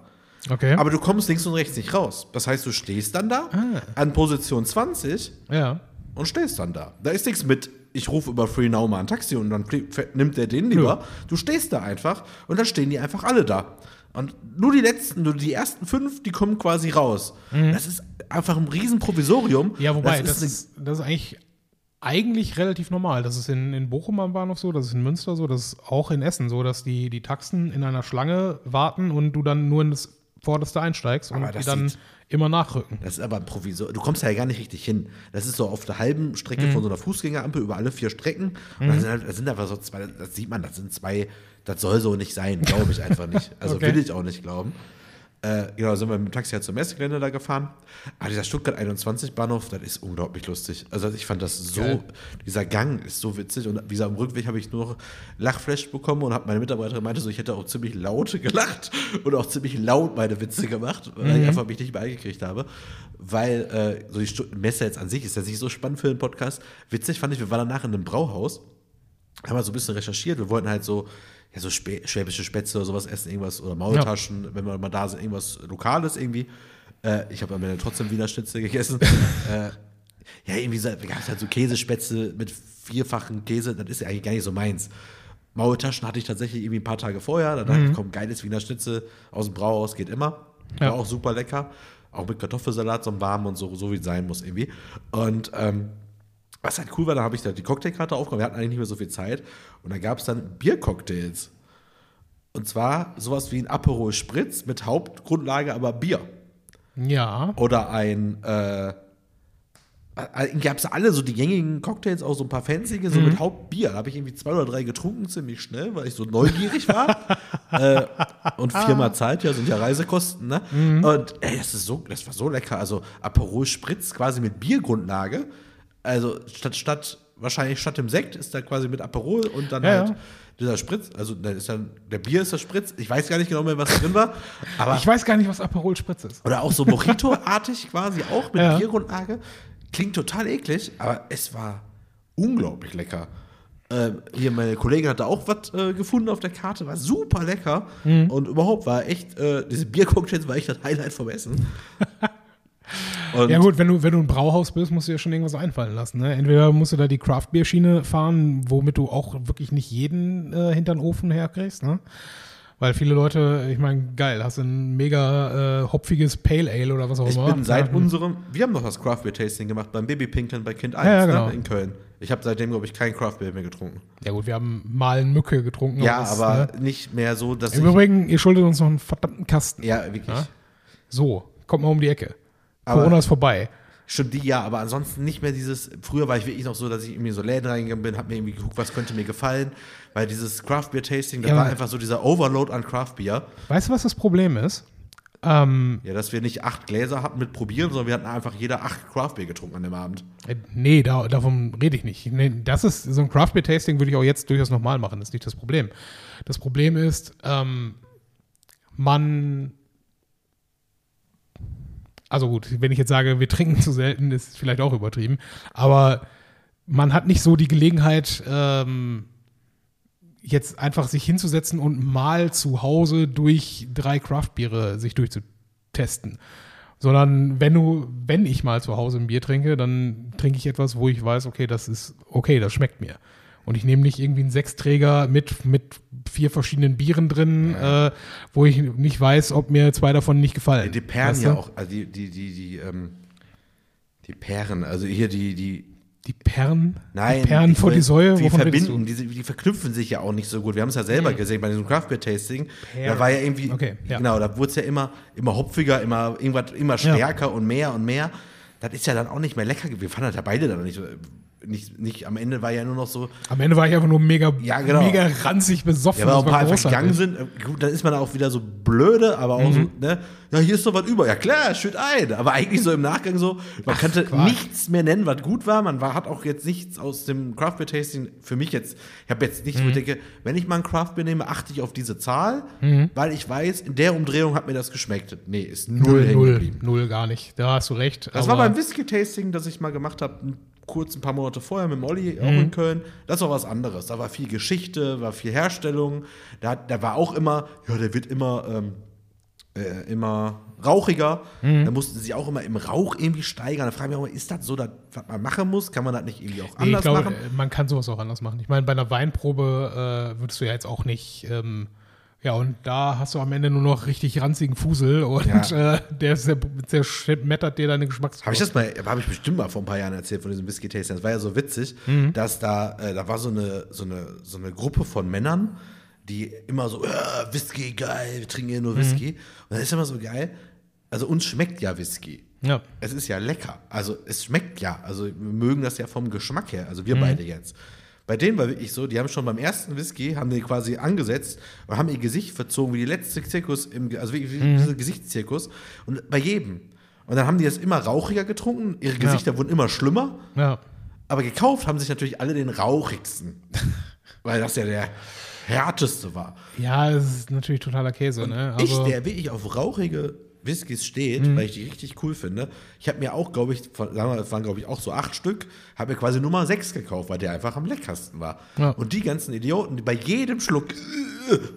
Okay. Aber du kommst links und rechts nicht raus. Das heißt, du stehst dann da Ah. an Position 20 ja. und stehst dann da. Da ist nichts mit, ich rufe über Free Now mal ein Taxi und dann nimmt der den lieber. Nö. Du stehst da einfach und dann stehen die einfach alle da. Und nur die letzten, nur die ersten fünf, die kommen quasi raus. Das ist einfach ein Riesenprovisorium. Mhm. Ja, wobei, das, eine- ist, das ist eigentlich, eigentlich relativ normal. Das ist in, in Bochum am Bahnhof so, das ist in Münster so, das ist auch in Essen so, dass die, die Taxen in einer Schlange warten und du dann nur in das Vorderste einsteigst und die dann sieht- immer nachrücken. Das ist aber ein Provisor. Du kommst ja gar nicht richtig hin. Das ist so auf der halben Strecke von so einer Fußgängerampel über alle vier Strecken. Und da sind, halt, da sind einfach so zwei, das sieht man, das sind zwei, das soll so nicht sein, glaube ich einfach nicht. Also Okay. will ich auch nicht glauben. Äh, genau, sind wir mit dem Taxi halt zum Messegelände da gefahren. Aber dieser Stuttgart 21 Bahnhof, das ist unglaublich lustig. Also ich fand das so, Geil. dieser Gang ist so witzig. Und wie gesagt, am Rückweg habe ich nur noch Lachflash bekommen und habe meine Mitarbeiterin meinte so, ich hätte auch ziemlich laut gelacht und auch ziemlich laut meine Witze gemacht, weil ich einfach mich nicht mehr eingekriegt habe. Weil äh, so die Stu- Messe jetzt an sich ist ja nicht so spannend für den Podcast. Witzig fand ich, wir waren danach in einem Brauhaus, haben halt so ein bisschen recherchiert. Wir wollten halt so, ja, so Spä schwäbische Spätzle oder sowas essen, irgendwas, oder Maultaschen, wenn wir mal da sind, irgendwas Lokales irgendwie. Äh, ich habe am Ende trotzdem Wiener Schnitzel gegessen. äh, ja, irgendwie so, gab es halt so Käsespätzle mit vierfachen Käse, das ist ja eigentlich gar nicht so meins. Maultaschen hatte ich tatsächlich irgendwie ein paar Tage vorher. Da dachte ich, komm, geiles Wiener Schnitzel aus dem Brauhaus geht immer. War Ja. auch super lecker. Auch mit Kartoffelsalat, so warm und so, so wie es sein muss irgendwie. Und ähm, was halt cool war, da habe ich da die Cocktailkarte aufgenommen. Wir hatten eigentlich nicht mehr so viel Zeit. Und da gab es dann Biercocktails. Und zwar sowas wie ein Aperol Spritz mit Hauptgrundlage aber Bier. Ja. Oder ein, äh, gab es alle so die gängigen Cocktails, auch so ein paar fancy, so mit Hauptbier. Da habe ich irgendwie zwei oder drei getrunken, ziemlich schnell, weil ich so neugierig war. äh, und viermal Zeit, ja, sind ja Reisekosten, ne? Und ey, das ist so, das war so lecker. Also Aperol Spritz quasi mit Biergrundlage. Also statt, statt wahrscheinlich statt dem Sekt ist da quasi mit Aperol und dann Ja, halt ja. dieser Spritz. Also da ist dann, der Bier ist der Spritz. Ich weiß gar nicht genau mehr, was da drin war. Aber Ich weiß gar nicht, was Aperol Spritz ist. oder auch so Mojito-artig quasi auch mit Ja. Biergrundlage. Klingt total eklig, aber es war unglaublich lecker. Ähm, hier, meine Kollegin hatte auch was äh, gefunden auf der Karte, war super lecker. Mhm. Und überhaupt war echt, äh, diese Biercocktails war echt das Highlight vom Essen. Und Ja gut, wenn du, wenn du ein Brauhaus bist, musst du dir schon irgendwas einfallen lassen. Ne? Entweder musst du da die Craft-Bier-Schiene fahren, womit du auch wirklich nicht jeden äh, hinter den Ofen herkriegst. Ne? Weil viele Leute, ich meine, geil, hast du ein mega äh, hopfiges Pale Ale oder was auch ich immer. bin seit ja, unserem, wir haben noch das Craft Beer Tasting gemacht beim Baby Pinkeln bei Kind 1 ja, genau. ne, in Köln. Ich habe seitdem, glaube ich, kein Craft Beer mehr getrunken. Ja gut, wir haben mal eine Mücke getrunken. ja, das, aber ne? nicht mehr so, dass Im Übrigen, ihr schuldet uns noch einen verdammten Kasten. Ja, wirklich. Ja? So, kommt mal um die Ecke. Aber- Corona ist vorbei. Stimmt, die ja, aber ansonsten nicht mehr dieses. Früher war ich wirklich noch so, dass ich irgendwie so Läden reingegangen bin, hab mir irgendwie geguckt, was könnte mir gefallen. Weil dieses Craft Beer Tasting, das Ja, war aber- einfach so dieser Overload an Craft Beer. Weißt du, was das Problem ist? Ähm, Ja, dass wir nicht acht Gläser hatten mit Probieren, sondern wir hatten einfach jeder acht Craft Beer getrunken an dem Abend. Äh, Nee, da, davon rede ich nicht. Nee, das ist so ein Craft Beer Tasting würde ich auch jetzt durchaus nochmal machen. Das ist nicht das Problem. Das Problem ist, ähm, man, also gut, wenn ich jetzt sage, wir trinken zu selten, ist vielleicht auch übertrieben. Aber man hat nicht so die Gelegenheit, ähm, jetzt einfach sich hinzusetzen und mal zu Hause durch drei Craft-Biere sich durchzutesten. Sondern wenn du, wenn ich mal zu Hause ein Bier trinke, dann trinke ich etwas, wo ich weiß, okay, das ist okay, das schmeckt mir. Und ich nehme nicht irgendwie einen Sechsträger mit, mit vier verschiedenen Bieren drin, äh, wo ich nicht weiß, ob mir zwei davon nicht gefallen. Die Perlen Weißt ja du? auch, also die, die, die, die, ähm, die Perlen, also hier die, die, Die Perlen? Nein, Die Perlen vor die Säue? Die verbinden, die, die verknüpfen sich ja auch nicht so gut. Wir haben es ja selber gesehen bei diesem Craft Beer Tasting. Da war ja irgendwie, Okay, ja. genau, da wurde es ja immer, immer hopfiger, immer, irgendwas, immer stärker und mehr und mehr. Das ist ja dann auch nicht mehr lecker. gewesen. Wir fanden das ja beide dann nicht so, nicht, nicht, am Ende war ja nur noch so, Am Ende war ich einfach nur mega, Ja, genau. mega ranzig besoffen. ja, weil auch ein paar einfach gegangen sind. Äh, Gut, dann ist man auch wieder so blöde, aber auch Mhm. so, ne, ja, hier ist doch was über. Ja klar, schütt ein. Aber eigentlich so im Nachgang so, man kannte Quark. nichts mehr nennen, was gut war. Man war, hat auch jetzt nichts aus dem Craft Beer Tasting für mich jetzt, ich habe jetzt nichts, wo Mhm. ich denke, wenn ich mal ein Craft Beer nehme, achte ich auf diese Zahl, Mhm. weil ich weiß, in der Umdrehung hat mir das geschmeckt. Nee, ist null, Null, null, null, gar nicht. Da hast du recht. Das war beim Whisky-Tasting, das ich mal gemacht habe, kurz ein paar Monate vorher mit Molly auch Mhm. in Köln. Das war was anderes. Da war viel Geschichte, war viel Herstellung. Da, da war auch immer, ja, der wird immer, ähm, äh, immer rauchiger. Mhm. Da mussten sie auch immer im Rauch irgendwie steigern. Da frage ich mich auch mal, ist das so, dass, was man machen muss? Kann man das nicht irgendwie auch Nee, ich anders glaube, machen? äh, man kann sowas auch anders machen. Ich meine, bei einer Weinprobe äh, würdest du ja jetzt auch nicht. Ähm, ja, und da hast du am Ende nur noch richtig ranzigen Fusel und Ja. äh, der, zerschmettert dir deine Geschmackskurve. Habe ich das mal, habe ich bestimmt mal vor ein paar Jahren erzählt von diesem Whisky Tasting. Das war ja so witzig, Mhm. dass da, äh, da war so eine, so, eine, so eine Gruppe von Männern, die immer so, "Ja, Whisky, geil, wir trinken hier Mhm. nur Whisky. Und das ist immer so geil. Also uns schmeckt ja Whisky. Ja. Es ist ja lecker. Also es schmeckt ja. Also wir mögen das ja vom Geschmack her. Also Mhm. wir beide jetzt. Bei denen war wirklich so, die haben schon beim ersten Whisky, haben die quasi angesetzt und haben ihr Gesicht verzogen wie die letzte Zirkus, im, also wirklich wie Mhm. dieser Gesichtszirkus. Und bei jedem. Und dann haben die es immer rauchiger getrunken, ihre Gesichter wurden immer schlimmer, Ja. aber gekauft haben sich natürlich alle den rauchigsten. weil das ja der härteste war. ja, es ist natürlich totaler Käse, ne? ich, Also, der wirklich auf rauchige Whiskys steht, Mhm. weil ich die richtig cool finde. Ich habe mir auch, glaube ich, von, sagen wir, es waren, glaube ich, auch so acht Stück, habe mir quasi Nummer sechs gekauft, weil der einfach am leckersten war. Ja. Und die ganzen Idioten, die bei jedem Schluck,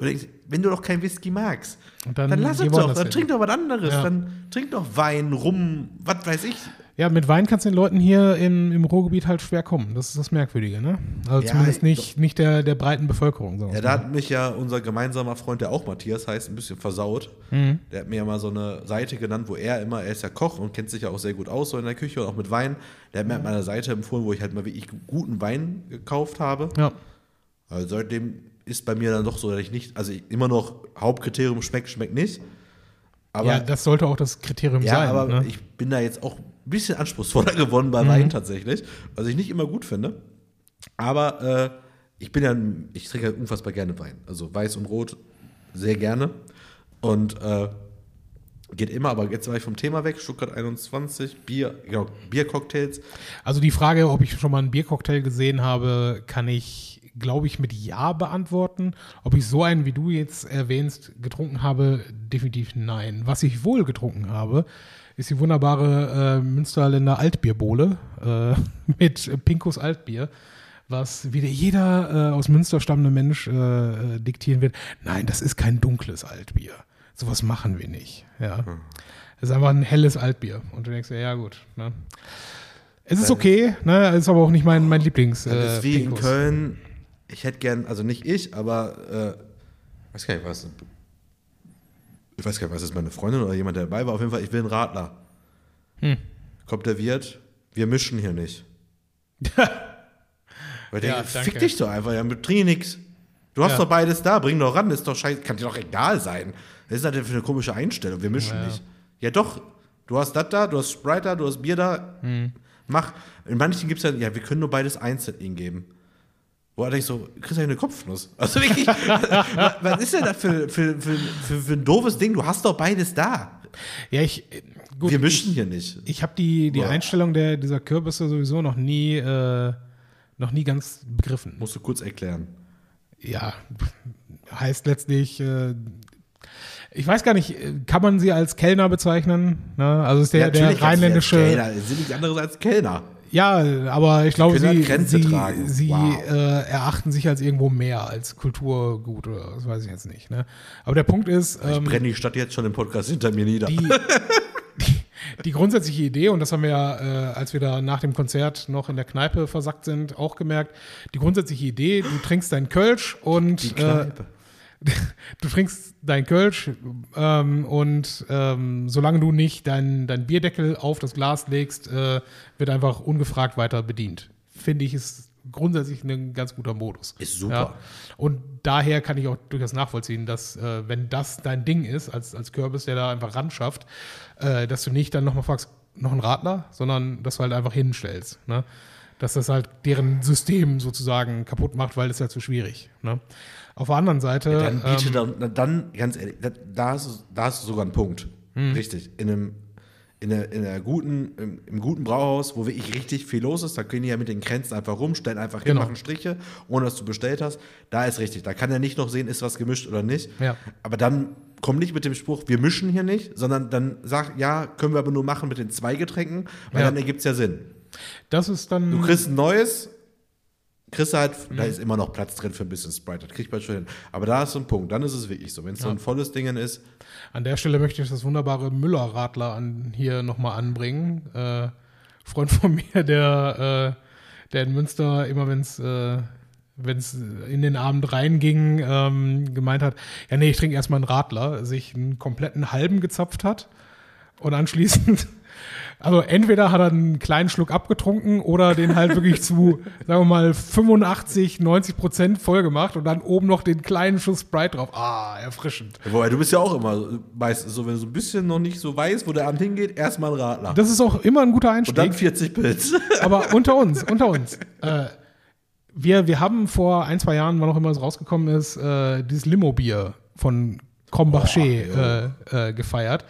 und denkst, wenn du doch kein Whisky magst, dann, dann lass es doch, dann hin. trink doch was anderes, Ja. dann trink doch Wein, Rum, was weiß ich. ja, mit Wein kannst du den Leuten hier im, im Ruhrgebiet halt schwer kommen. Das ist das Merkwürdige, ne? Also Ja, zumindest ich- nicht, nicht der, der breiten Bevölkerung. Ja, da hat mich ja unser gemeinsamer Freund, der auch Matthias heißt, ein bisschen versaut. Mhm. Der hat mir ja mal so eine Seite genannt, wo er immer, er ist ja Koch und kennt sich ja auch sehr gut aus so in der Küche und auch mit Wein. Der hat mir halt mal eine Seite empfohlen, wo ich halt mal wirklich guten Wein gekauft habe. ja. Also seitdem ist bei mir dann doch so, dass ich nicht, also immer noch Hauptkriterium schmeckt, schmeckt nicht. Aber ja, das sollte auch das Kriterium ja, sein. aber ne? ich bin da jetzt auch ein bisschen anspruchsvoller geworden Mhm. bei Wein tatsächlich, was ich nicht immer gut finde. Aber äh, ich bin ja, ich trinke ja unfassbar gerne Wein. Also weiß und rot sehr gerne. Und äh, Geht immer, aber jetzt war ich vom Thema weg. Stuttgart 21, Bier, genau, Biercocktails. Also die Frage, ob ich schon mal einen Biercocktail gesehen habe, kann ich, glaube ich, mit Ja beantworten. Ob ich so einen, wie du jetzt erwähnst, getrunken habe, definitiv nein. Was ich wohl getrunken habe, ist die wunderbare äh, Münsterländer Altbierbowle äh, mit Pinkus Altbier, was wieder jeder äh, aus Münster stammende Mensch äh, diktieren wird. Nein, das ist kein dunkles Altbier. Sowas machen wir nicht. Ja. Hm. Es ist einfach ein helles Altbier. Und du denkst dir, ja gut. Ne? Es ist okay, ne? Es ist aber auch nicht mein, mein Lieblings. Das äh, wie in Pinkus. Köln. Ich hätte gern, also nicht ich, aber äh, weiß gar nicht, was. Ich weiß gar nicht, was ist meine Freundin oder jemand, der dabei war. Auf jeden Fall, ich will einen Radler. Hm. Kommt der Wirt, wir mischen hier nicht. Weil ich Ja, denke, danke. fick dich doch einfach, ja, trink nix. Du hast Ja. doch beides da, bring doch ran, ist doch scheiße, kann dir doch egal sein. Was ist das denn für eine komische Einstellung? Wir mischen Ja. nicht. Ja, doch. Du hast das da, du hast Sprite da, du hast Bier da. Hm. Mach. In manchen gibt es ja, ja, wir können nur beides einzeln ihnen geben. Wo er denkt so, kriegst du eine Kopfnuss. Also wirklich, was, ist denn das für, für, für, für, für ein doofes Ding? Du hast doch beides da. Ja, ich. äh, Gut, wir mischen hier nicht. Ich habe die, die Boah. Einstellung der, dieser Kürbisse sowieso noch nie, äh, noch nie ganz begriffen. Musst du kurz erklären. Ja, heißt letztlich, äh, ich weiß gar nicht, äh, kann man sie als Kellner bezeichnen? Ne? Also ist der, der natürlich als rheinländische. Kellner. Sie sind nichts anderes als Kellner. Ja, aber ich glaube, sie, Grenze sie, tragen. sie Wow. äh, erachten sich als irgendwo mehr als Kulturgut oder das weiß ich jetzt nicht. Ne? Aber der Punkt ist, Ich ähm, brenne die Stadt jetzt schon im Podcast hinter mir nieder. die, die, die grundsätzliche Idee, und das haben wir ja, äh, als wir da nach dem Konzert noch in der Kneipe versackt sind, auch gemerkt, die grundsätzliche Idee, du trinkst dein Kölsch und Die äh, Kneipe. du trinkst dein Kölsch ähm, und ähm, solange du nicht deinen dein Bierdeckel auf das Glas legst, äh, wird einfach ungefragt weiter bedient. Finde ich, ist grundsätzlich ein ganz guter Modus. Ist super. Ja. Und daher kann ich auch durchaus nachvollziehen, dass äh, wenn das dein Ding ist, als, als Kürbis, der da einfach ran schafft, äh, dass du nicht dann nochmal fragst, noch einen Radler, sondern dass du halt einfach hinstellst. Ne? Dass das halt deren System sozusagen kaputt macht, weil das ist ja zu schwierig. Ne? Auf der anderen Seite. Dann biete ähm, dann, dann, ganz ehrlich, da, da, hast du, da hast du sogar einen Punkt. Hm. Richtig. In einem, in der, in der guten, im, im guten Brauhaus, wo wirklich richtig viel los ist, da können die ja mit den Grenzen einfach rum, stellen einfach hin, Genau. machen Striche, ohne dass du bestellt hast. Da ist richtig. Da kann er nicht noch sehen, ist was gemischt oder nicht. Ja. Aber dann komm nicht mit dem Spruch, wir mischen hier nicht, sondern dann sag, ja, können wir aber nur machen mit den zwei Getränken, weil Ja. dann ergibt es ja Sinn. das ist dann. Du kriegst ein neues, kriegst du halt, da Mhm. ist immer noch Platz drin für ein bisschen Sprite, das kriegt man schon hin. Aber da ist so ein Punkt, dann ist es wirklich so. Wenn es so ein volles Ding ist, An der Stelle möchte ich das wunderbare Müller-Radler an, hier nochmal anbringen. Äh, Freund von mir, der, äh, der in Münster immer, wenn es äh, wenn's in den Abend reinging, ähm, gemeint hat, ja nee, ich trinke erstmal einen Radler, sich einen kompletten halben gezapft hat und anschließend, also entweder hat er einen kleinen Schluck abgetrunken oder den halt wirklich zu, sagen wir mal, 85, 90 Prozent voll gemacht und dann oben noch den kleinen Schuss Sprite drauf. Ah, erfrischend. wobei du bist ja auch immer meistens so, wenn du so ein bisschen noch nicht so weißt, wo der Abend hingeht, erstmal ein Radler. Das ist auch immer ein guter Und dann Einstieg. 40 Pilz. Aber unter uns, unter uns. Äh, wir, wir haben vor ein, zwei Jahren, wann auch immer es rausgekommen ist, äh, dieses Limo-Bier von Combaché äh, äh, gefeiert.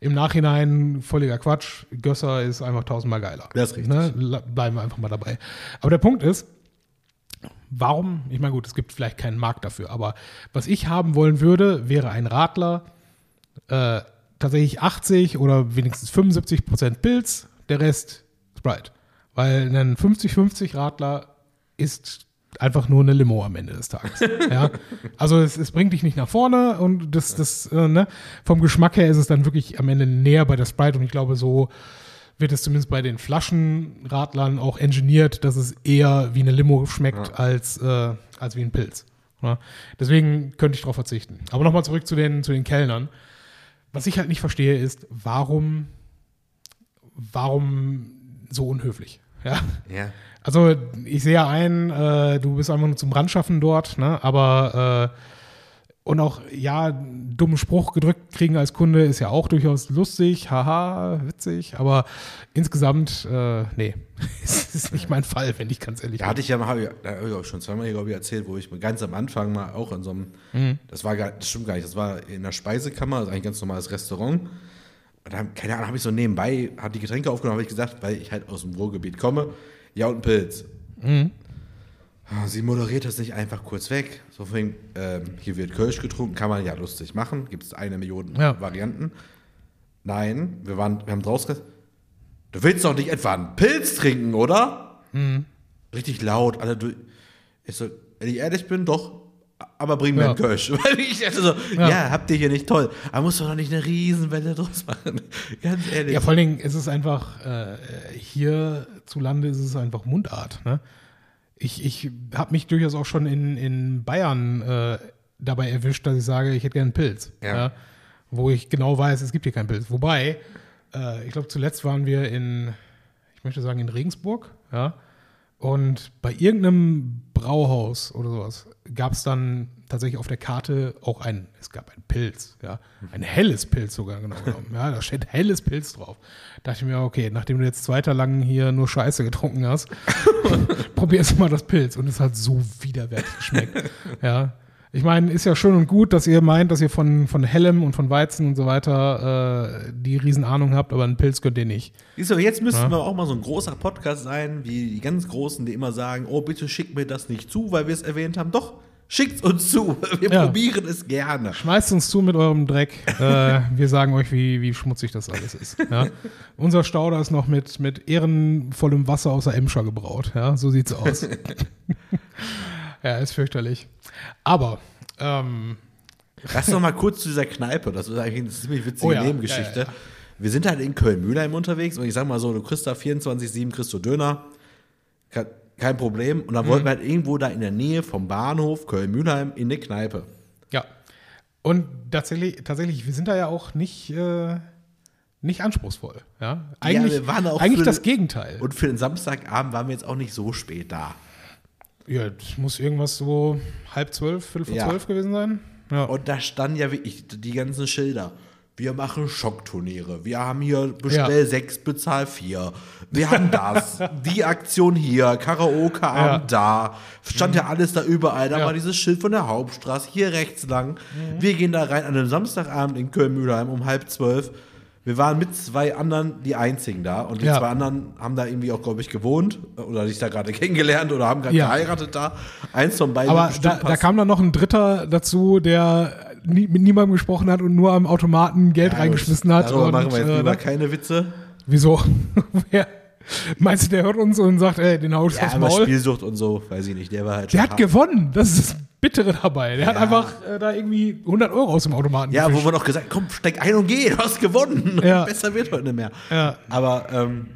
Im Nachhinein völliger Quatsch. Gösser ist einfach tausendmal geiler. Das ist richtig. Ne? Bleiben wir einfach mal dabei. Aber der Punkt ist, warum, ich meine, gut, es gibt vielleicht keinen Markt dafür, aber was ich haben wollen würde, wäre ein Radler, äh, tatsächlich 80 oder wenigstens 75 Prozent Pilz, der Rest Sprite. Weil ein 50-50 Radler ist einfach nur eine Limo am Ende des Tages. ja? Also es, es bringt dich nicht nach vorne und das, das äh, ne? vom Geschmack her ist es dann wirklich am Ende näher bei der Sprite und ich glaube, so wird es zumindest bei den Flaschenradlern auch engineert, dass es eher wie eine Limo schmeckt als, äh, als wie ein Pilz. Ja? Deswegen könnte ich darauf verzichten. Aber nochmal zurück zu den, zu den Kellnern. Was ich halt nicht verstehe, ist, warum, warum so unhöflich? Ja. Ja. Also ich sehe ja ein, äh, du bist einfach nur zum Brandschaffen dort, ne? aber und auch, ja, einen dummen Spruch gedrückt kriegen als Kunde ist ja auch durchaus lustig, haha, witzig, aber insgesamt, äh, nee, es ist nicht mein Fall, wenn ich ganz ehrlich Da hatte ich ja mal, da habe ich auch schon zweimal, glaube ich, erzählt, wo ich ganz am Anfang mal auch in so einem, Mhm. das war gar, das stimmt gar nicht, das war in der Speisekammer, das ist eigentlich ein ganz normales Restaurant. Und dann, keine Ahnung, habe ich so nebenbei, habe die Getränke aufgenommen, habe ich gesagt, weil ich halt aus dem Ruhrgebiet komme, ja und ein Pilz. Mhm. Ah, Sie moderiert das nicht einfach kurz weg. So von ähm, hier wird Kölsch getrunken, kann man ja lustig machen. Gibt es eine Million Ja. Varianten. Nein, wir, waren, wir haben draußen gesagt, du willst doch nicht etwa einen Pilz trinken, oder? Mhm. Richtig laut, alle durch. Ich so, wenn ich ehrlich bin, doch, aber bring mir Ja. einen Kölsch. Weil ich dachte so, Ja. ja. habt ihr hier nicht toll. Aber musst doch noch nicht eine Riesenwelle draus machen. Ganz ehrlich. Ja, vor allen Dingen ist es einfach, äh, hierzulande ist es einfach Mundart. Ne? Ich, ich habe mich durchaus auch schon in, in Bayern äh, dabei erwischt, dass ich sage, ich hätte gerne einen Pilz. Ja. Wo ich genau weiß, es gibt hier keinen Pilz. Wobei, äh, ich glaube, zuletzt waren wir in, ich möchte sagen, in Regensburg. Ja? Und bei irgendeinem Brauhaus oder sowas gab es dann tatsächlich auf der Karte auch ein, es gab ein Pilz, ja, ein helles Pilz sogar genau genommen. Ja, da steht helles Pilz drauf. Dachte ich mir, okay, nachdem du jetzt zwei Tage lang hier nur Scheiße getrunken hast, probierst du mal das Pilz und es hat so widerwärtig geschmeckt. Ja. Ich meine, ist ja schön und gut, dass ihr meint, dass ihr von, von hellem und von Weizen und so weiter äh, die Riesenahnung habt, aber einen Pilz könnt ihr nicht. Siehst du, jetzt müssten Ja. wir auch mal so ein großer Podcast sein, wie die ganz Großen, die immer sagen, oh, bitte schickt mir das nicht zu, weil wir es erwähnt haben. Doch, schickt uns zu. Wir Ja. probieren es gerne. Schmeißt uns zu mit eurem Dreck. Äh, wir sagen euch, wie, wie schmutzig das alles ist. Ja? Unser Stauder ist noch mit, mit ehrenvollem Wasser aus der Emscher gebraut. Ja? So sieht's aus. ja, ist fürchterlich. Aber, ähm, Lass doch mal kurz zu dieser Kneipe. Das ist eigentlich eine ziemlich witzige Oh ja, Nebengeschichte. ja, ja. Wir sind halt in Köln-Mühlheim unterwegs und ich sag mal so, du kriegst da 24-7 kriegst du Döner. Ke- Kein Problem. Und dann Mhm. wollten wir halt irgendwo da in der Nähe vom Bahnhof Köln-Mühlheim in eine Kneipe. ja. Und tatsächlich, tatsächlich, wir sind da ja auch nicht, äh, nicht anspruchsvoll. Ja? Eigentlich, eigentlich das Gegenteil. Und für den Samstagabend waren wir jetzt auch nicht so spät da. Ja, das muss irgendwas so halb zwölf, viertel vor Ja. zwölf gewesen sein. Ja. Und da standen ja wirklich die ganzen Schilder. Wir machen Schockturniere. Wir haben hier bestell Ja. sechs, bezahl vier. Wir haben das. die Aktion hier. Karaoke-Abend da. Stand ja alles da überall. Da Ja. war dieses Schild von der Hauptstraße. Hier rechts lang. Wir gehen da rein an einem Samstagabend in Köln-Mühlheim um halb zwölf. Wir waren mit zwei anderen die einzigen da. Und die Ja. zwei anderen haben da irgendwie auch, glaube ich, gewohnt. Oder sich da gerade kennengelernt oder haben gerade Ja. geheiratet da. Eins von beiden Aber da, da kam dann noch ein Dritter dazu, der nie, mit niemandem gesprochen hat und nur am Automaten Geld Ja, reingeschmissen hat. Darüber und, machen wir jetzt äh, lieber ne? keine Witze. Wieso? Wer? Meinst du, der hört uns und sagt, ey, den hau ich Ja, Maul? Spielsucht und so, weiß ich nicht. Der war halt Der hat gewonnen. Das ist das Bittere dabei. Der hat Ja. einfach äh, da irgendwie 100 Euro aus dem Automaten Ja, wo gefischt. wir noch gesagt komm, steig ein und geh, du hast gewonnen. Ja. Besser wird heute nicht mehr. Ja. Aber ähm,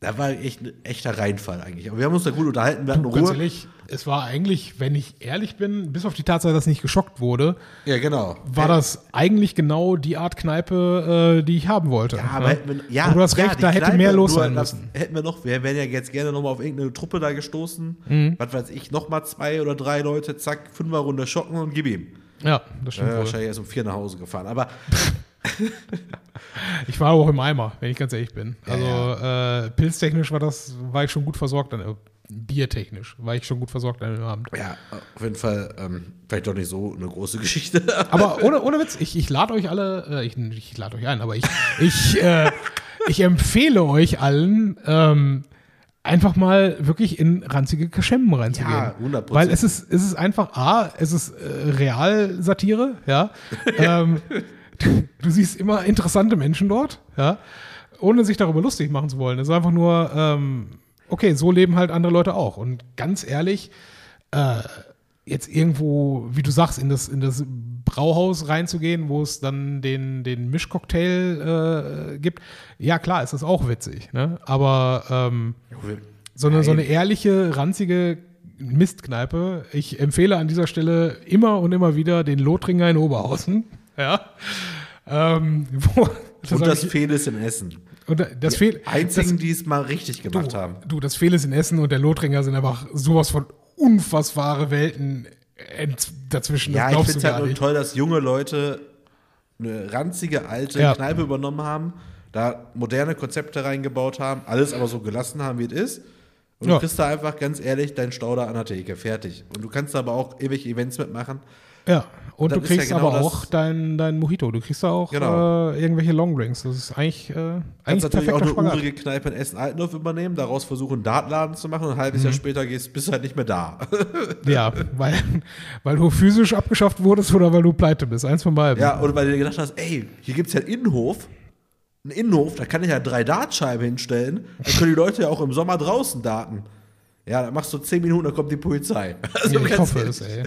da war echt ein echter Reinfall eigentlich. Aber wir haben uns da gut unterhalten, wir hatten ganz Ruhe. ehrlich, es war eigentlich, wenn ich ehrlich bin, bis auf die Tatsache, dass nicht geschockt wurde, Ja, genau. war das eigentlich genau die Art Kneipe, äh, die ich haben wollte. Ja, aber ne? hätten wir, ja, Aber du hast ja, recht, da hätte Kneipe, mehr los sein müssen. Hätten wir noch, wir wären ja jetzt gerne nochmal auf irgendeine Truppe da gestoßen. Mhm. Was weiß ich, nochmal zwei oder drei Leute, zack, fünfer Runde schocken und gib ihm. Ja, das stimmt Äh, wahrscheinlich erst um vier nach Hause gefahren. Aber Ich war auch im Eimer, wenn ich ganz ehrlich bin. Ja, Also Äh, pilztechnisch war das, war ich schon gut versorgt an, äh, biertechnisch war ich schon gut versorgt an dem Abend. ja, auf jeden Fall ähm, vielleicht doch nicht so eine große Geschichte. Aber ohne, ohne Witz, ich, ich lade euch alle, äh, ich, ich lade euch ein, aber ich, ich, äh, ich empfehle euch allen, ähm, einfach mal wirklich in ranzige Kaschemmen reinzugehen. Ja, 100%. Weil es ist, es ist einfach, A, es ist äh, Realsatire, ja. ähm, du, siehst immer interessante Menschen dort, ja, ohne sich darüber lustig machen zu wollen. Es ist einfach nur, ähm, okay, so leben halt andere Leute auch. Und ganz ehrlich, äh, jetzt irgendwo, wie du sagst, in das, in das Brauhaus reinzugehen, wo es dann den, den Mischcocktail äh, gibt, ja klar, ist das auch witzig, ne? Aber ähm, so eine, so eine ehrliche, ranzige Mistkneipe. Ich empfehle an dieser Stelle immer und immer wieder den Lothringer in Oberhausen. Ja. Ähm, wo, und das ich- Fehl ist in Essen. und das Fehl, Einzigen, das, die es mal richtig gemacht du, haben. du, das Fehl ist in Essen und der Lothringer sind einfach sowas von unfassbare Welten dazwischen. Ja, das ich finde es halt nur toll, dass junge Leute eine ranzige alte Ja. Kneipe übernommen haben, da moderne Konzepte reingebaut haben, alles aber so gelassen haben, wie es ist. Und Ja. du kriegst da einfach ganz ehrlich deinen Stauder an der Theke, fertig. Und du kannst aber auch ewig Events mitmachen. Ja, und du ist ja kriegst genau aber auch dein, dein Mojito. Du kriegst da auch Genau. äh, irgendwelche Longdrinks. Das ist eigentlich, äh, Kannst eigentlich natürlich auch eine Spagat. urige Kneipe in Essen-Altendorf übernehmen, daraus versuchen, einen Dartladen zu machen und ein halbes Mhm. Jahr später gehst, bist du halt nicht mehr da. Ja, weil, weil du physisch abgeschafft wurdest oder weil du pleite bist. Eins von beiden. ja, oder weil du dir gedacht hast, ey, hier gibt es ja einen Innenhof. Einen Innenhof, da kann ich ja drei Dartscheiben hinstellen. Da können die Leute ja auch im Sommer draußen daten. Ja, dann machst du zehn Minuten, dann kommt die Polizei. Also Ja, ich hoffe es, ey.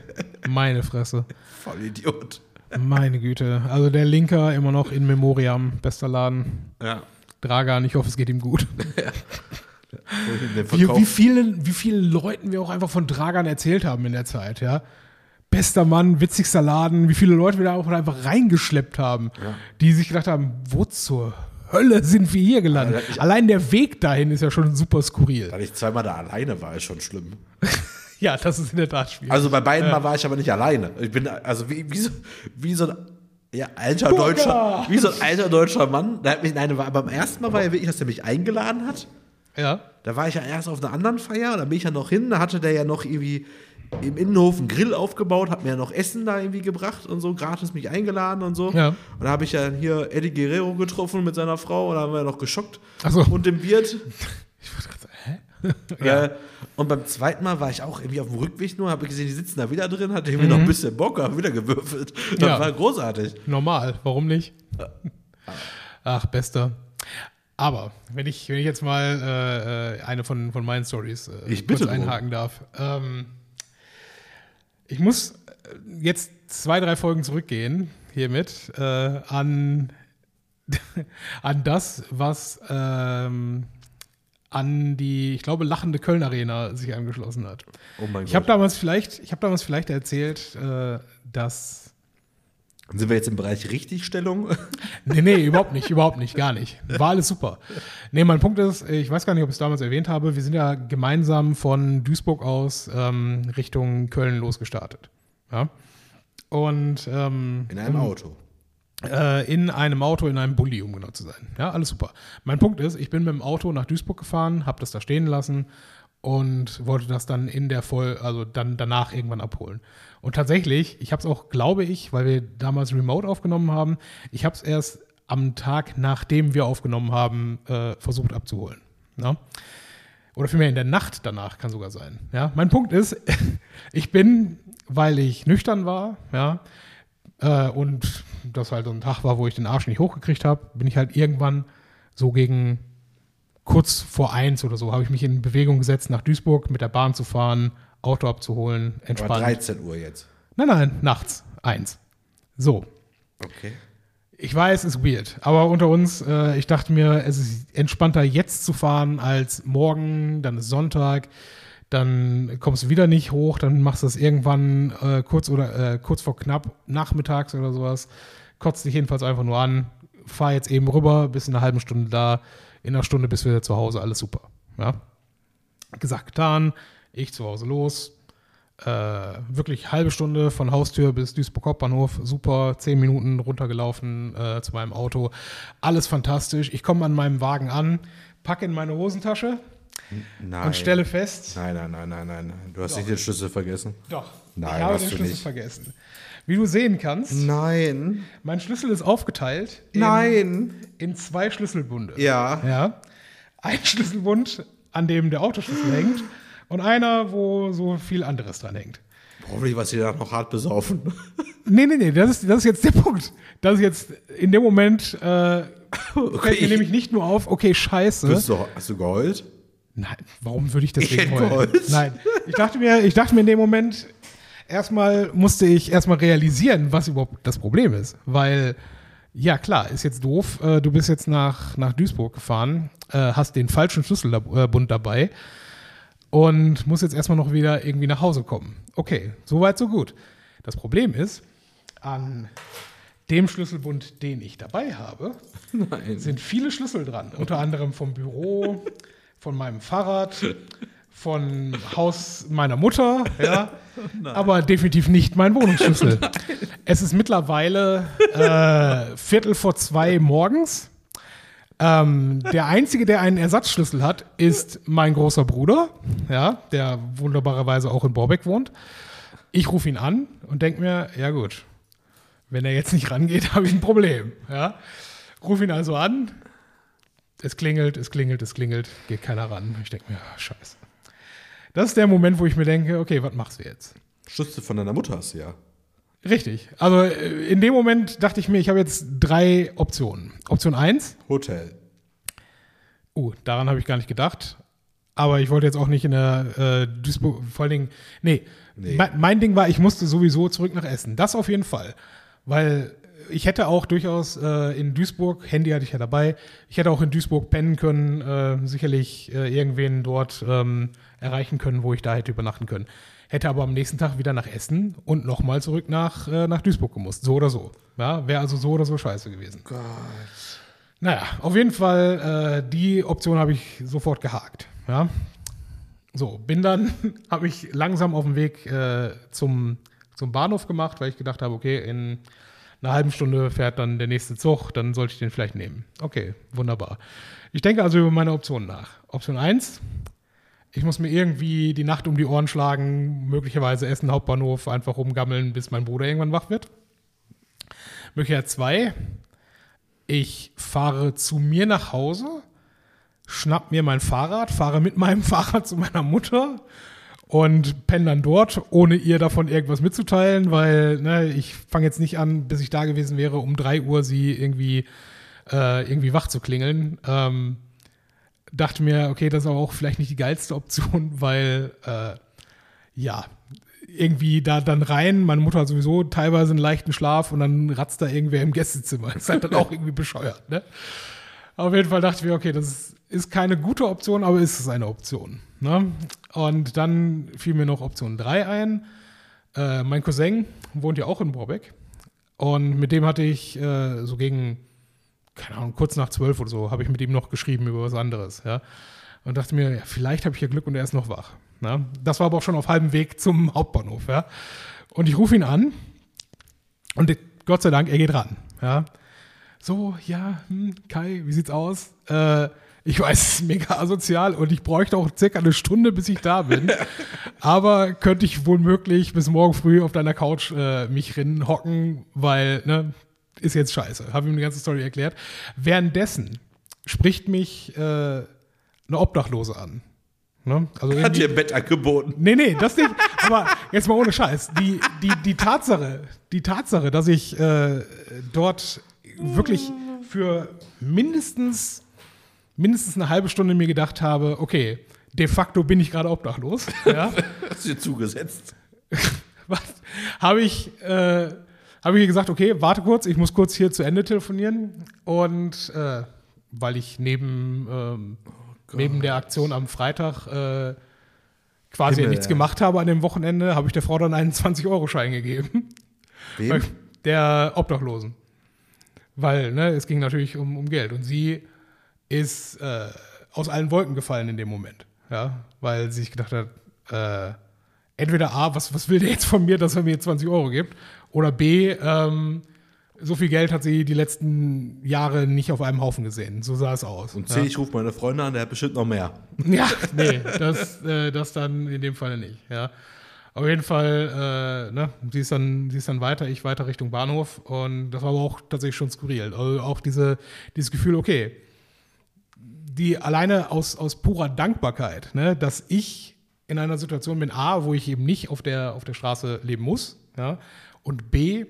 Meine Fresse. Voll Idiot. Meine Güte. Also der Linker immer noch in Memoriam. Bester Laden. Ja. Dragan, ich hoffe, es geht ihm gut. Den Wie, wie, vielen, wie vielen Leuten wir auch einfach von Dragan erzählt haben in der Zeit, ja. Bester Mann, witzigster Laden, wie viele Leute wir da auch einfach reingeschleppt haben, die sich gedacht haben, wo zur Hölle sind wir hier gelandet? Ich- Allein der Weg dahin ist ja schon super skurril. Dass ich zweimal da alleine war, ist schon schlimm. Ja, das ist in der Tat schwierig. Also bei beiden Mal war ich aber nicht alleine. Ich bin also wie, wie, so, wie so ein ja, alter Burger! deutscher, wie so ein alter deutscher Mann. Der hat mich, nein, war, beim ersten Mal war ja wirklich, dass er mich eingeladen hat. ja. Da war ich ja erst auf einer anderen Feier, da bin ich ja noch hin, da hatte der ja noch irgendwie im Innenhof einen Grill aufgebaut, hat mir ja noch Essen da irgendwie gebracht und so, gratis mich eingeladen und so. Ja. Und da habe ich ja hier Eddie Guerrero getroffen mit seiner Frau und da haben wir ja noch geschockt. Ach so. Und dem Wirt. Ja. Äh, und beim zweiten Mal war ich auch irgendwie auf dem Rückweg nur, habe gesehen, die sitzen da wieder drin, hat irgendwie noch ein bisschen Bock, haben wieder gewürfelt. Das Mhm. Ja. war großartig. Normal, warum nicht? Ach, bester. Aber wenn ich, wenn ich jetzt mal äh, äh, eine von, von meinen Stories äh, Ich bitte einhaken darf. Ähm, ich muss äh, jetzt zwei, drei Folgen zurückgehen hiermit äh, an, an das, was ähm, an die, ich glaube, lachende Köln Arena sich angeschlossen hat. Oh mein Ich habe damals vielleicht, ich habe damals vielleicht erzählt, äh, dass Sind wir jetzt im Bereich Richtigstellung? Nee, nee, überhaupt nicht, überhaupt nicht, gar nicht. War alles super. Nee, mein Punkt ist, ich weiß gar nicht, ob ich es damals erwähnt habe, wir sind ja gemeinsam von Duisburg aus ähm, Richtung Köln losgestartet. Ja. Und ähm, In einem Auto. äh, in einem Auto, in einem Bulli, um genau zu sein. Ja, alles super. Mein Punkt ist, ich bin mit dem Auto nach Duisburg gefahren, habe das da stehen lassen und wollte das dann in der Voll, also dann danach irgendwann abholen. Und tatsächlich, ich habe es auch, glaube ich, weil wir damals Remote aufgenommen haben, ich habe es erst am Tag, nachdem wir aufgenommen haben, äh, versucht abzuholen. Ja? Oder vielmehr in der Nacht danach kann sogar sein. Ja? Mein Punkt ist, ich bin, weil ich nüchtern war, ja, äh, und das halt so ein Tag war, wo ich den Arsch nicht hochgekriegt habe, bin ich halt irgendwann so gegen kurz vor eins oder so, habe ich mich in Bewegung gesetzt, nach Duisburg mit der Bahn zu fahren, Auto abzuholen, Aber entspannt. 13 Uhr jetzt. Nein, nein, nachts, eins. So, Okay. ich weiß, ist weird, aber unter uns, äh, ich dachte mir, es ist entspannter jetzt zu fahren als morgen, dann ist Sonntag, dann kommst du wieder nicht hoch, dann machst du es irgendwann äh, kurz oder äh, kurz vor knapp nachmittags oder sowas, kotzt dich jedenfalls einfach nur an, fahr jetzt eben rüber, bist in einer halben Stunde da, in einer Stunde bist du wieder zu Hause, alles super. Ja? Gesagt, getan, ich zu Hause los, äh, wirklich halbe Stunde von Haustür bis Duisburg Hauptbahnhof, super, zehn Minuten runtergelaufen äh, zu meinem Auto, alles fantastisch. Ich komme an meinem Wagen an, packe in meine Hosentasche Nein. und stelle fest, Nein, nein, nein, nein, nein. Du hast Doch. nicht den Schlüssel vergessen. doch, Nein, ich habe hast den du Schlüssel nicht. vergessen. Wie du sehen kannst, Nein. mein Schlüssel ist aufgeteilt in, Nein. in zwei Schlüsselbunde. Ja. Ja. Ein Schlüsselbund, an dem der Autoschlüssel hängt und einer, wo so viel anderes dran hängt. Hoffentlich was sie da noch hart besaufen. Nee, nee, nee, das ist, das ist jetzt der Punkt. Das ist jetzt in dem Moment äh, fällt mir nämlich nicht nur auf, okay, scheiße. Bist du, hast du geheult? Nein, warum würde ich Ich deswegen hätte heulen? geheult. Nein, ich dachte mir, ich dachte mir in dem Moment, erstmal musste ich erstmal realisieren, was überhaupt das Problem ist. Weil, ja klar, ist jetzt doof, äh, du bist jetzt nach, nach Duisburg gefahren, äh, hast den falschen Schlüsselbund dabei und musst jetzt erstmal noch wieder irgendwie nach Hause kommen. Okay, soweit, so gut. Das Problem ist, an dem Schlüsselbund, den ich dabei habe, Nein. sind viele Schlüssel dran. Unter anderem vom Büro, von meinem Fahrrad, von Haus meiner Mutter, ja, aber definitiv nicht mein Wohnungsschlüssel. es ist mittlerweile äh, Viertel vor zwei morgens. Ähm, der einzige, der einen Ersatzschlüssel hat, ist mein großer Bruder, ja, der wunderbarerweise auch in Borbeck wohnt. Ich rufe ihn an und denke mir, ja gut, wenn er jetzt nicht rangeht, habe ich ein Problem. Ja. Ruf ihn also an. Es klingelt, es klingelt, es klingelt, geht keiner ran. Ich denke mir, ah, scheiße. Das ist der Moment, wo ich mir denke, okay, was machst du jetzt? Schlüssel von deiner Mutter hast du ja. Richtig. Also äh, in dem Moment dachte ich mir, ich habe jetzt drei Optionen. Option 1. Hotel. Uh, daran habe ich gar nicht gedacht. Aber ich wollte jetzt auch nicht in der äh, Duisburg, vor allen Dingen, nee, Nee. Mein, mein Ding war, ich musste sowieso zurück nach Essen. Das auf jeden Fall. Weil ich hätte auch durchaus äh, in Duisburg, Handy hatte ich ja dabei, ich hätte auch in Duisburg pennen können, äh, sicherlich äh, irgendwen dort ähm, erreichen können, wo ich da hätte übernachten können. Hätte aber am nächsten Tag wieder nach Essen und nochmal zurück nach, äh, nach Duisburg gemusst. So oder so. Ja, Wäre also so oder so scheiße gewesen. Gott. Naja, auf jeden Fall, äh, die Option habe ich sofort gehakt. Ja. So, bin dann, habe ich langsam auf dem Weg äh, zum, zum Bahnhof gemacht, weil ich gedacht habe, okay, in einer halben Stunde fährt dann der nächste Zug, dann sollte ich den vielleicht nehmen. Okay, wunderbar. Ich denke also über meine Optionen nach. Option 1, ich muss mir irgendwie die Nacht um die Ohren schlagen, möglicherweise Essen Hauptbahnhof, einfach rumgammeln, bis mein Bruder irgendwann wach wird. Möglichkeit 2, ich fahre zu mir nach Hause, schnapp mir mein Fahrrad, fahre mit meinem Fahrrad zu meiner Mutter und penne dann dort, ohne ihr davon irgendwas mitzuteilen, weil ne, ich fange jetzt nicht an, bis ich da gewesen wäre, um 3 Uhr sie irgendwie, äh, irgendwie wach zu klingeln. Ähm, dachte mir, okay, das ist aber auch vielleicht nicht die geilste Option, weil äh, ja, irgendwie da dann rein, meine Mutter hat sowieso teilweise einen leichten Schlaf und dann ratzt da irgendwer im Gästezimmer. Das ist halt dann auch irgendwie bescheuert, ne? Auf jeden Fall dachte ich mir, okay, das ist, ist keine gute Option, aber ist es eine Option. Ne? Und dann fiel mir noch Option 3 ein. Äh, mein Cousin wohnt ja auch in Borbeck. Und mit dem hatte ich äh, so gegen, keine Ahnung, kurz nach zwölf oder so, habe ich mit ihm noch geschrieben über was anderes. Ja? Und dachte mir, ja, vielleicht habe ich hier Glück und er ist noch wach. Ne? Das war aber auch schon auf halbem Weg zum Hauptbahnhof. Ja? Und ich rufe ihn an und Gott sei Dank, er geht ran. Ja? So, ja, hm, Kai, wie sieht's aus? Äh, ich weiß, es ist mega asozial und ich bräuchte auch circa eine Stunde, bis ich da bin. Aber könnte ich wohl möglich bis morgen früh auf deiner Couch äh, mich hocken, weil, ne, ist jetzt scheiße. Habe ihm die ganze Story erklärt. Währenddessen spricht mich äh, eine Obdachlose an. Ne? Also Hat dir ein Bett angeboten. Nee, nee, das nicht. Aber jetzt mal ohne Scheiß. Die, die, die Tatsache, die Tatsache, dass ich äh, dort wirklich für mindestens, mindestens eine halbe Stunde mir gedacht habe, okay, de facto bin ich gerade obdachlos. Ja, Hast du dir zugesetzt. was, habe ich, äh, habe ich gesagt, okay, warte kurz, ich muss kurz hier zu Ende telefonieren. Und äh, weil ich neben, ähm, neben der Aktion am Freitag äh, quasi Himmel, nichts ja. gemacht habe an dem Wochenende, habe ich der Frau dann einen 20-Euro-Schein gegeben. Wem? Der Obdachlosen. Weil, ne, es ging natürlich um, um Geld. Und sie ist äh, aus allen Wolken gefallen in dem Moment. Ja, weil sie sich gedacht hat, äh, entweder A, was, was will der jetzt von mir, dass er mir 20 Euro gibt? Oder B, ähm, so viel Geld hat sie die letzten Jahre nicht auf einem Haufen gesehen. So sah es aus. Und ja. C, ich rufe meine Freunde an, der hat bestimmt noch mehr. Ja, nee, das, äh, das dann in dem Fall nicht, ja. Auf jeden Fall, äh, ne, sie ist, dann, sie ist dann weiter, ich weiter Richtung Bahnhof und das war aber auch tatsächlich schon skurril. Also auch diese, dieses Gefühl, okay, die alleine aus, aus purer Dankbarkeit, ne, dass ich in einer Situation bin, A, wo ich eben nicht auf der, auf der Straße leben muss, ja, und B,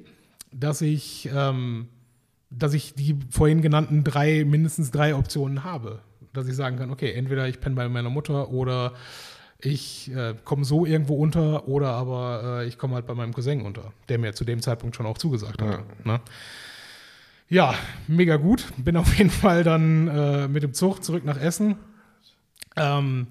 dass ich, ähm, dass ich die vorhin genannten drei, mindestens drei Optionen habe. Dass ich sagen kann, okay, entweder ich penne bei meiner Mutter oder ich äh, komme so irgendwo unter oder aber äh, ich komme halt bei meinem Cousin unter, der mir zu dem Zeitpunkt schon auch zugesagt hat. Ne? Ja, mega gut. Bin auf jeden Fall dann äh, mit dem Zug zurück nach Essen. Ähm,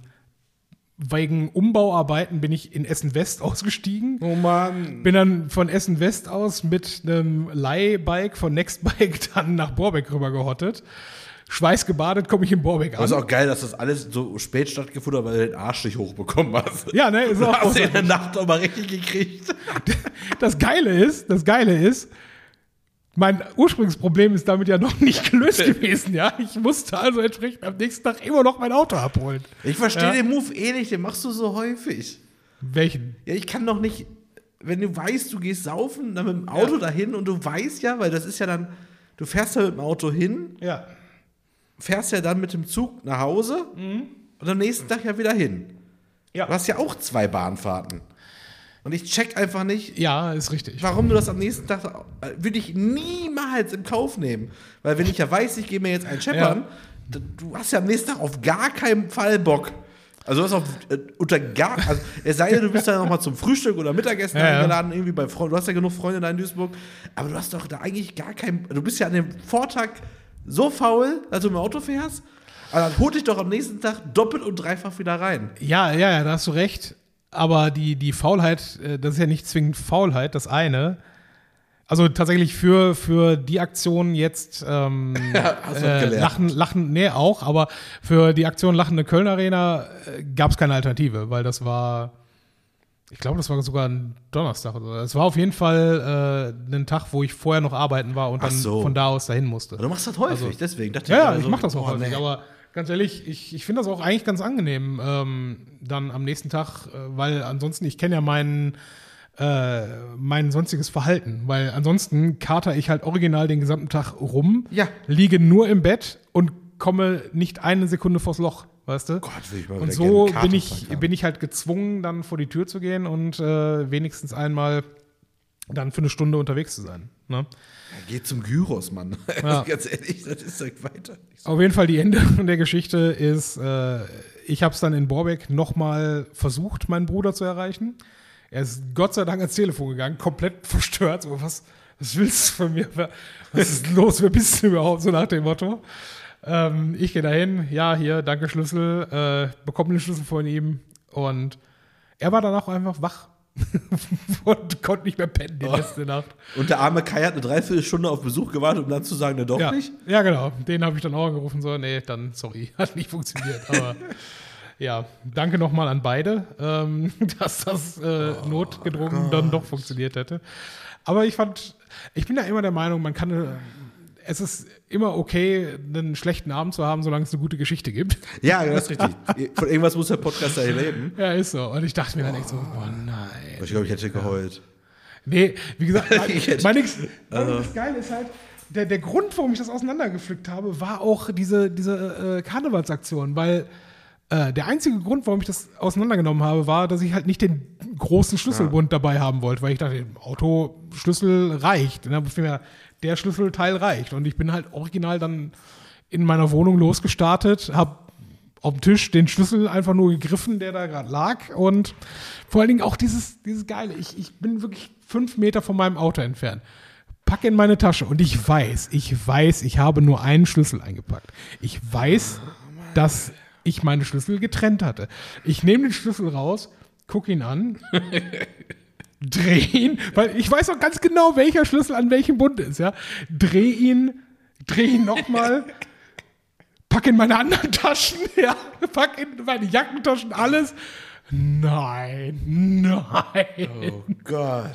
wegen Umbauarbeiten bin ich in Essen West ausgestiegen. Oh Mann. Bin dann von Essen West aus mit einem Leihbike von Nextbike dann nach Borbeck rüber gehottet. schweißgebadet komme ich in Borbeck Aber ist an. auch geil, dass das alles so spät stattgefunden hat, weil du den Arsch nicht hochbekommen hast. Ja, ne, ist Du auch hast den in der. Nacht auch mal richtig gekriegt. Das Geile ist, das Geile ist, mein Ursprungsproblem ist damit ja noch nicht gelöst gewesen, ja. Ich musste also entsprechend am nächsten Tag immer noch mein Auto abholen. Ich verstehe Ja. den Move eh nicht, den machst du so häufig. Welchen? Ja, ich kann doch nicht, wenn du weißt, du gehst saufen, dann mit dem Auto dahin und du weißt ja, weil das ist ja dann, du fährst ja mit dem Auto hin, Ja. fährst ja dann mit dem Zug nach Hause und am nächsten Tag ja wieder hin. Ja. Du hast ja auch zwei Bahnfahrten. Und ich check einfach nicht, Ja, ist richtig. warum du das am nächsten Tag, äh, würde ich niemals in Kauf nehmen. Weil wenn ich ja weiß, ich gehe mir jetzt ein Scheppern, d- du hast ja am nächsten Tag auf gar keinen Fall Bock. Also du hast auf, äh, unter gar, also es sei denn, du bist da nochmal zum Frühstück oder Mittagessen Ja, ja. eingeladen, irgendwie bei Freunden, du hast ja genug Freunde da in Duisburg, aber du hast doch da eigentlich gar keinen, du bist ja an dem Vortag so faul, dass du im Auto fährst, aber dann holt dich doch am nächsten Tag doppelt und dreifach wieder rein. Ja, ja, ja, da hast du recht. Aber die, die Faulheit, äh, das ist ja nicht zwingend Faulheit, das eine. Also tatsächlich für, für die Aktion jetzt ähm, äh. Lachen, Lachen, nee, auch, aber für die Aktion Lachende Köln Arena äh, gab es keine Alternative, weil das war, ich glaube, das war sogar ein Donnerstag oder so. Es war auf jeden Fall äh, ein Tag, wo ich vorher noch arbeiten war und Ach dann so. von da aus dahin musste. Aber du machst das häufig, Also- deswegen dachte Ja, ja, gerade ich so, mache das auch boah, häufig, nee. aber ganz ehrlich, ich, ich finde das auch eigentlich ganz angenehm, ähm, dann am nächsten Tag, äh, weil ansonsten, ich kenne ja meinen äh, mein sonstiges Verhalten, weil ansonsten kater ich halt original den gesamten Tag rum, Ja. liege nur im Bett und komme nicht eine Sekunde vors Loch, weißt du? Gott, will ich mal und so bin ich, bin ich halt gezwungen, dann vor die Tür zu gehen und äh, wenigstens einmal dann für eine Stunde unterwegs zu sein. Ne? Geh zum Gyros, Mann. Ja. Ganz ehrlich, das ist doch weiter. Auf jeden Fall die Ende der Geschichte ist, äh, ich habe es dann in Borbeck nochmal versucht, meinen Bruder zu erreichen. Er ist Gott sei Dank ans Telefon gegangen, komplett verstört. So, was, was willst du von mir? Was ist los? Wer bist du überhaupt? So nach dem Motto. Ähm, ich gehe dahin, ja, hier, danke Schlüssel, äh, bekomme den Schlüssel von ihm. Und er war dann auch einfach wach und konnte nicht mehr pennen die letzte Nacht. Und der arme Kai hat eine Dreiviertelstunde auf Besuch gewartet, um dann zu sagen, ne, doch Ja, nicht. ja, genau. Den habe ich dann auch angerufen, so, nee, dann, sorry, hat nicht funktioniert. Aber ja, danke nochmal an beide, ähm, dass das äh, notgedrungen dann doch funktioniert hätte. Aber ich fand, ich bin ja immer der Meinung, man kann, äh, es ist immer okay, einen schlechten Abend zu haben, solange es eine gute Geschichte gibt. Ja, das ist richtig. Von irgendwas muss der Podcast ja hier leben. Ja, ist so. Und ich dachte mir dann echt so, oh nein. Ich glaube, ich hätte geheult. Nee, wie gesagt, mein, Ich hätte- mein nix, mein das Geile ist halt, der, der Grund, warum ich das auseinandergepflückt habe, war auch diese, diese äh, Karnevalsaktion, weil äh, der einzige Grund, warum ich das auseinandergenommen habe, war, dass ich halt nicht den großen Schlüsselbund dabei haben wollte, weil ich dachte, Autoschlüssel reicht. Mir, der Schlüsselteil reicht. Und ich bin halt original dann in meiner Wohnung losgestartet, habe auf dem Tisch den Schlüssel einfach nur gegriffen, der da gerade lag. Und vor allen Dingen auch dieses, dieses Geile. Ich, ich bin wirklich fünf Meter von meinem Auto entfernt. Packe in meine Tasche und ich weiß, ich weiß, ich habe nur einen Schlüssel eingepackt. Ich weiß, dass ich meine Schlüssel getrennt hatte. Ich nehme den Schlüssel raus, gucke ihn an, drehe ihn, weil ich weiß auch ganz genau, welcher Schlüssel an welchem Bund ist, ja. Dreh ihn, dreh ihn nochmal, pack in meine anderen Taschen, ja, pack in meine Jackentaschen, alles. Nein, nein. Oh Gott.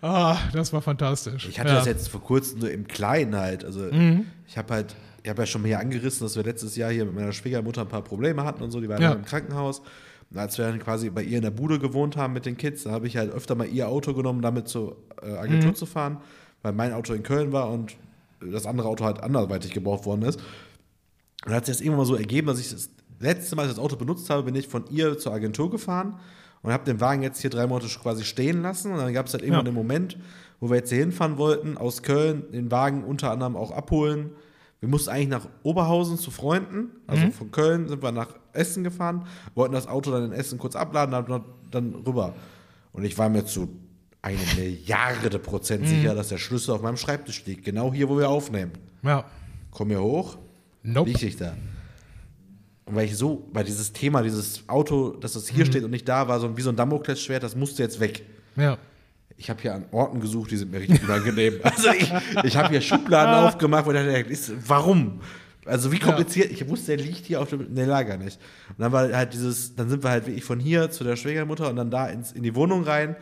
Ah, das war fantastisch. Ich hatte ja. das jetzt vor kurzem nur im Kleinen halt. Also ich habe halt, ich habe ja schon mal hier angerissen, dass wir letztes Jahr hier mit meiner Schwiegermutter ein paar Probleme hatten und so. Die waren Ja. im Krankenhaus. Und als wir dann quasi bei ihr in der Bude gewohnt haben mit den Kids, da habe ich halt öfter mal ihr Auto genommen, damit zur äh, Agentur Mhm. zu fahren, weil mein Auto in Köln war und das andere Auto halt anderweitig gebraucht worden ist. Und dann hat sich das irgendwann mal so ergeben, dass ich das letzte Mal, als ich das Auto benutzt habe, bin ich von ihr zur Agentur gefahren und habe den Wagen jetzt hier drei Monate quasi stehen lassen. Und dann gab es halt irgendwann Ja. einen Moment, wo wir jetzt hier hinfahren wollten, aus Köln, den Wagen unter anderem auch abholen. Wir mussten eigentlich nach Oberhausen zu Freunden. Also Mhm. von Köln sind wir nach Essen gefahren, wollten das Auto dann in Essen kurz abladen, dann, dann rüber. Und ich war mir zu eine Milliarde Mhm. Prozent sicher, dass der Schlüssel auf meinem Schreibtisch liegt. Genau hier, wo wir aufnehmen. Ja. Komm hier hoch, Nope. liegt ich da. Und weil ich so, weil dieses Thema, dieses Auto, dass das Mhm. hier steht und nicht da war, so wie so ein Damoklesschwert, das musste jetzt weg. Ja. Ich habe hier an Orten gesucht, die sind mir richtig unangenehm. Also ich, ich habe hier Schubladen aufgemacht, wo ich dachte, ist, warum? Also wie kompliziert, ich wusste, der liegt hier auf dem, ne, Lager nicht. Und dann war halt dieses, dann sind wir halt wirklich von hier zu der Schwiegermutter und dann da ins, in die Wohnung rein.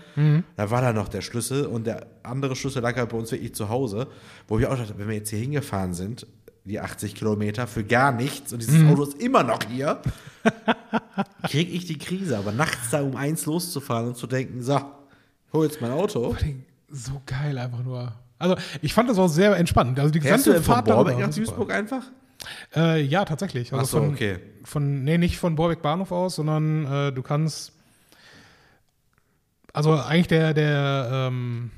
Da war da noch der Schlüssel und der andere Schlüssel lag halt bei uns wirklich zu Hause, wo wir auch dachten, wenn wir jetzt hier hingefahren sind, die 80 Kilometer für gar nichts und dieses Auto ist immer noch hier, kriege ich die Krise. Aber nachts da um eins loszufahren und zu denken, so, hol jetzt mein Auto. So geil einfach nur. Also ich fand das auch sehr entspannt. Also die Fährst du gesamte denn von Fahrt Borbeck nach. Duisburg einfach? Äh, ja, tatsächlich. Also Ach so, von, okay. Von, nee, nicht von Borbeck Bahnhof aus, sondern äh, du kannst. Also eigentlich der, der, ähm,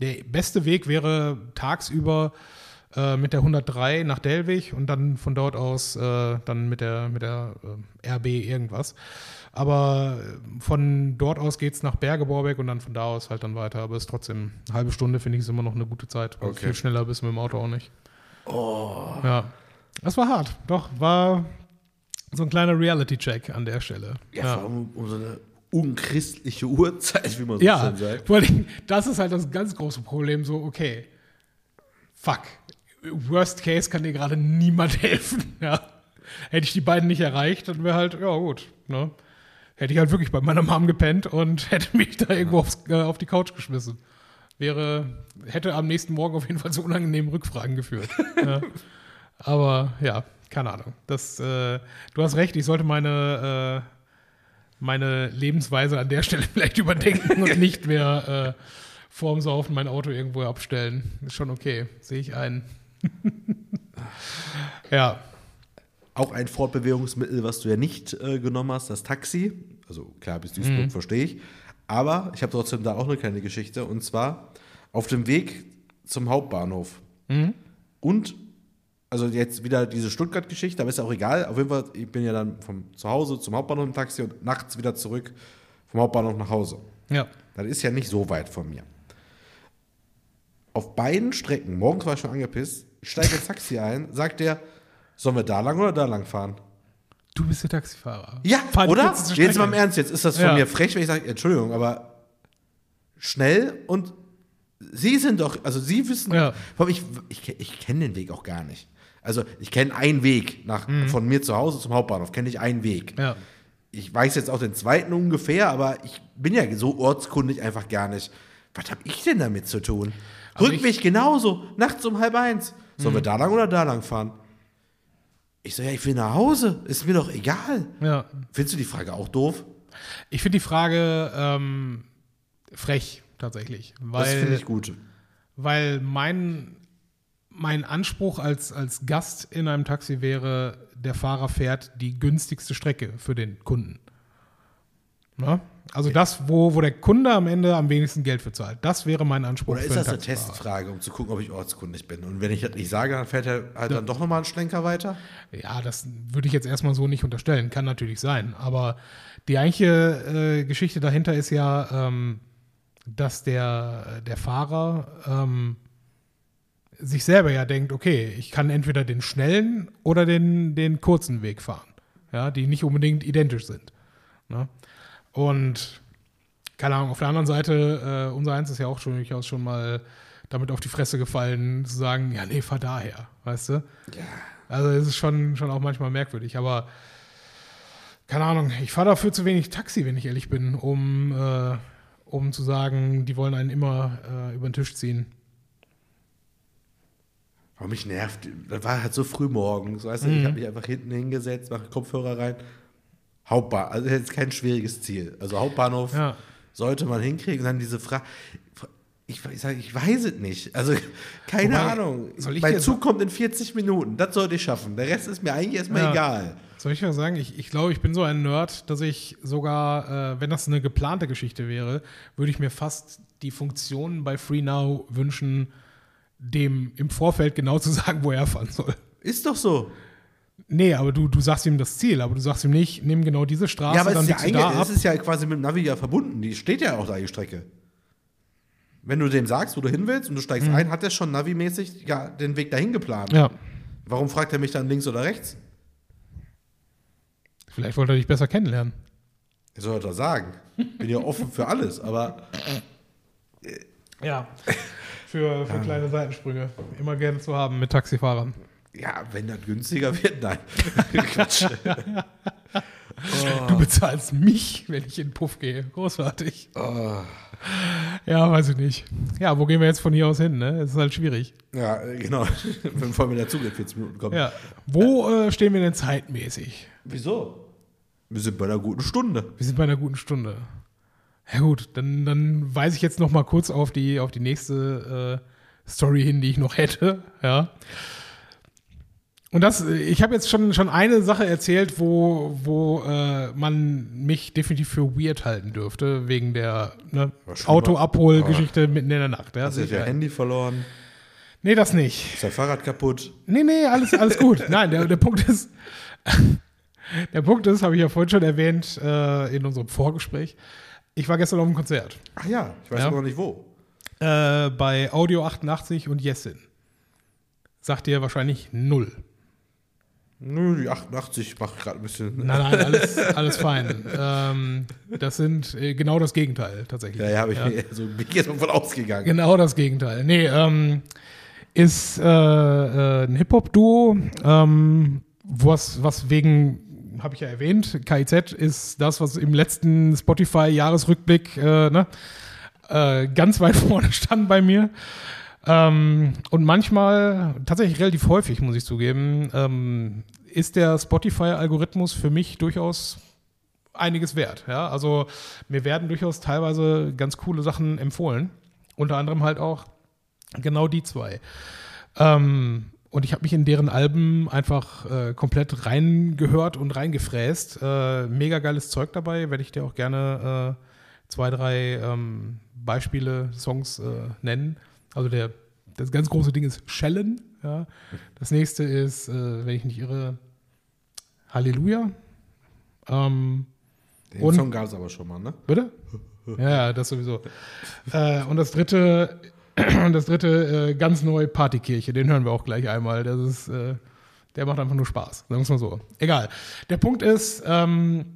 der beste Weg wäre tagsüber äh, mit der 103 nach Delwig und dann von dort aus äh, dann mit der, mit der äh, RB irgendwas. Aber äh, von dort aus geht es nach Berge Borbeck und dann von da aus halt dann weiter. Aber es ist trotzdem eine halbe Stunde, finde ich, ist immer noch eine gute Zeit. weil Okay. Viel schneller bist du mit dem Auto auch nicht. Ja. Das war hart. Doch, war so ein kleiner Reality-Check an der Stelle. Ja, vor allem um so eine unchristliche Uhrzeit, wie man so Ja, schön sagt. vor allem, das ist halt das ganz große Problem. So, okay, fuck. Worst case kann dir gerade niemand helfen. Ja. Hätte ich die beiden nicht erreicht, dann wäre halt, ja gut. Ne? Hätte ich halt wirklich bei meiner Mom gepennt und hätte mich da irgendwo aufs, äh, auf die Couch geschmissen. Wäre, hätte am nächsten Morgen auf jeden Fall zu unangenehmen Rückfragen geführt. ja. Aber ja, keine Ahnung. Das, äh, du hast recht, ich sollte meine, äh, meine Lebensweise an der Stelle vielleicht überdenken und nicht mehr äh, vorm Saufen mein Auto irgendwo abstellen. Ist schon okay, sehe ich ein. ja, Auch ein Fortbewegungsmittel, was du ja nicht äh, genommen hast, das Taxi. Also klar, bis Duisburg verstehe ich. Aber ich habe trotzdem da auch eine kleine Geschichte. Und zwar auf dem Weg zum Hauptbahnhof. Und, also jetzt wieder diese Stuttgart-Geschichte, aber ist ja auch egal. Auf jeden Fall, ich bin ja dann vom Zuhause zum Hauptbahnhof im Taxi und nachts wieder zurück vom Hauptbahnhof nach Hause. ja. Das ist ja nicht so weit von mir. Auf beiden Strecken, morgens war ich schon angepisst, steigt ins Taxi ein, sagt der, sollen wir da lang oder da lang fahren? Du bist der Taxifahrer. Ja, Fahr oder? Jetzt Strecke. mal im Ernst, jetzt ist das von Ja. mir frech, wenn ich sage, Entschuldigung, aber schnell und Sie sind doch, also Sie wissen, Ja. Ich, ich, ich kenne den Weg auch gar nicht. Also ich kenne einen Weg nach, von mir zu Hause zum Hauptbahnhof, kenne ich einen Weg. Mhm. Ja. Ich weiß jetzt auch den zweiten ungefähr, aber ich bin ja so ortskundig einfach gar nicht. Was habe ich denn damit zu tun? Also Rückweg genauso, nachts um halb eins. Sollen wir Mhm. da lang oder da lang fahren? Ich so, ja, ich will nach Hause, ist mir doch egal. ja. Findest du die Frage auch doof? Ich finde die Frage ähm, frech, tatsächlich. Weil, das finde ich gut. weil mein, mein Anspruch als, als Gast in einem Taxi wäre, der Fahrer fährt die günstigste Strecke für den Kunden. Na? Also das, wo, wo der Kunde am Ende am wenigsten Geld für zahlt. Das wäre mein Anspruch Oder ist das eine. Testfrage, um zu gucken, ob ich ortskundig bin? Und wenn ich das nicht sage, dann fährt er halt dann doch nochmal einen Schlenker weiter? Ja, das würde ich jetzt erstmal so nicht unterstellen. Kann natürlich sein. Aber die eigentliche äh, Geschichte dahinter ist ja, ähm, dass der, der Fahrer ähm, sich selber ja denkt, okay, ich kann entweder den schnellen oder den, den kurzen Weg fahren. Ja, die nicht unbedingt identisch sind. Ne? Und keine Ahnung, auf der anderen Seite, äh, unser Eins ist ja auch schon durchaus schon mal damit auf die Fresse gefallen, zu sagen, ja, nee, fahr daher, weißt du? Ja. Also es ist schon, schon auch manchmal merkwürdig, aber keine Ahnung, ich fahre dafür zu wenig Taxi, wenn ich ehrlich bin, um, äh, um zu sagen, die wollen einen immer äh, über den Tisch ziehen. Warum mich nervt, das war halt so früh morgens, weißt du, Mhm. ich habe mich einfach hinten hingesetzt, mache Kopfhörer rein. Hauptbahnhof, also jetzt kein schwieriges Ziel. Also Hauptbahnhof Ja. sollte man hinkriegen. Und dann diese Frage, ich, ich, sag, ich weiß es nicht. Also keine Wobei, Ahnung. mein Zug kommt in 40 Minuten, das sollte ich schaffen. Der Rest ist mir eigentlich erstmal Ja. egal. Soll ich mal sagen, ich, ich glaube, ich bin so ein Nerd, dass ich sogar, äh, wenn das eine geplante Geschichte wäre, würde ich mir fast die Funktion bei FreeNow wünschen, dem im Vorfeld genau zu sagen, wo er fahren soll. Ist doch so. Nee, aber du, du sagst ihm das Ziel, aber du sagst ihm nicht, nimm genau diese Straße, Ja, aber es dann ist ja, da ab. es ist ja quasi mit dem Navi ja verbunden. Die steht ja auch da, die Strecke. Wenn du dem sagst, wo du hin willst und du steigst ein, hat er schon navimäßig ja, den Weg dahin geplant. Mhm. Ja, Warum fragt er mich dann links oder rechts? vielleicht wollte er dich besser kennenlernen. Ich soll das sagen. Bin ja offen für alles, aber Ja. Für, für kleine Seitensprünge. Immer gerne zu haben mit Taxifahrern. Ja, wenn das günstiger wird, nein. Quatsch. Du bezahlst mich, wenn ich in den Puff gehe. Großartig. Ja, weiß ich nicht. Ja, wo gehen wir jetzt von hier aus hin? Ne? Das ist halt schwierig. Ja, genau. Wenn vor allem der Zug in 40 Minuten kommt. Ja. Wo äh, stehen wir denn zeitmäßig? Wieso? Wir sind bei einer guten Stunde. Wir sind bei einer guten Stunde. Ja gut, dann, dann weise ich jetzt noch mal kurz auf die, auf die nächste äh, Story hin, die ich noch hätte. Ja. Und das, ich habe jetzt schon, schon eine Sache erzählt, wo, wo äh, man mich definitiv für weird halten dürfte, wegen der ne, Auto-Abhol-Geschichte mitten in der Nacht. Ja, Hast du dein Handy verloren? nee, das nicht. Ist dein Fahrrad kaputt? Nee, nee, alles, alles gut. Nein, der, der Punkt ist, der Punkt ist, habe ich ja vorhin schon erwähnt äh, in unserem Vorgespräch. Ich war gestern auf einem Konzert. Ach ja, ich weiß Ja. noch nicht wo. Äh, bei Audio 88 und Jessin. Sagt ihr wahrscheinlich null. Nö, die 88 macht gerade ein bisschen. Nein, nein, alles, alles fein. Ähm, das sind äh, genau das Gegenteil tatsächlich. Ja, ja, habe ich mir so bin ich jetzt mal von ausgegangen. Genau das Gegenteil. Nee, ähm, ist äh, äh, ein Hip-Hop-Duo, ähm, was, was wegen, habe ich ja erwähnt, KIZ ist das, was im letzten Spotify-Jahresrückblick äh, ne, äh, ganz weit vorne stand bei mir. Ähm, und manchmal, tatsächlich relativ häufig, muss ich zugeben, ähm, ist der Spotify-Algorithmus für mich durchaus einiges wert. Ja? Also mir werden durchaus teilweise ganz coole Sachen empfohlen. Unter anderem halt auch genau die zwei. Ähm, und ich habe mich in deren Alben einfach äh, komplett reingehört und reingefräst. Äh, mega geiles Zeug dabei, werde ich dir auch gerne äh, zwei, drei ähm, Beispiele, Songs äh, nennen. Also der, das ganz große Ding ist Schellen. Ja. Das nächste ist, äh, wenn ich nicht irre, Halleluja. Ähm, Den Und- Song gab es aber schon mal, ne? Bitte? Ja, das sowieso. äh, und das dritte, das dritte äh, ganz neu Partykirche, den hören wir auch gleich einmal. Das ist, äh, der macht einfach nur Spaß, sagen wir es mal so. Egal. Der Punkt ist, ähm,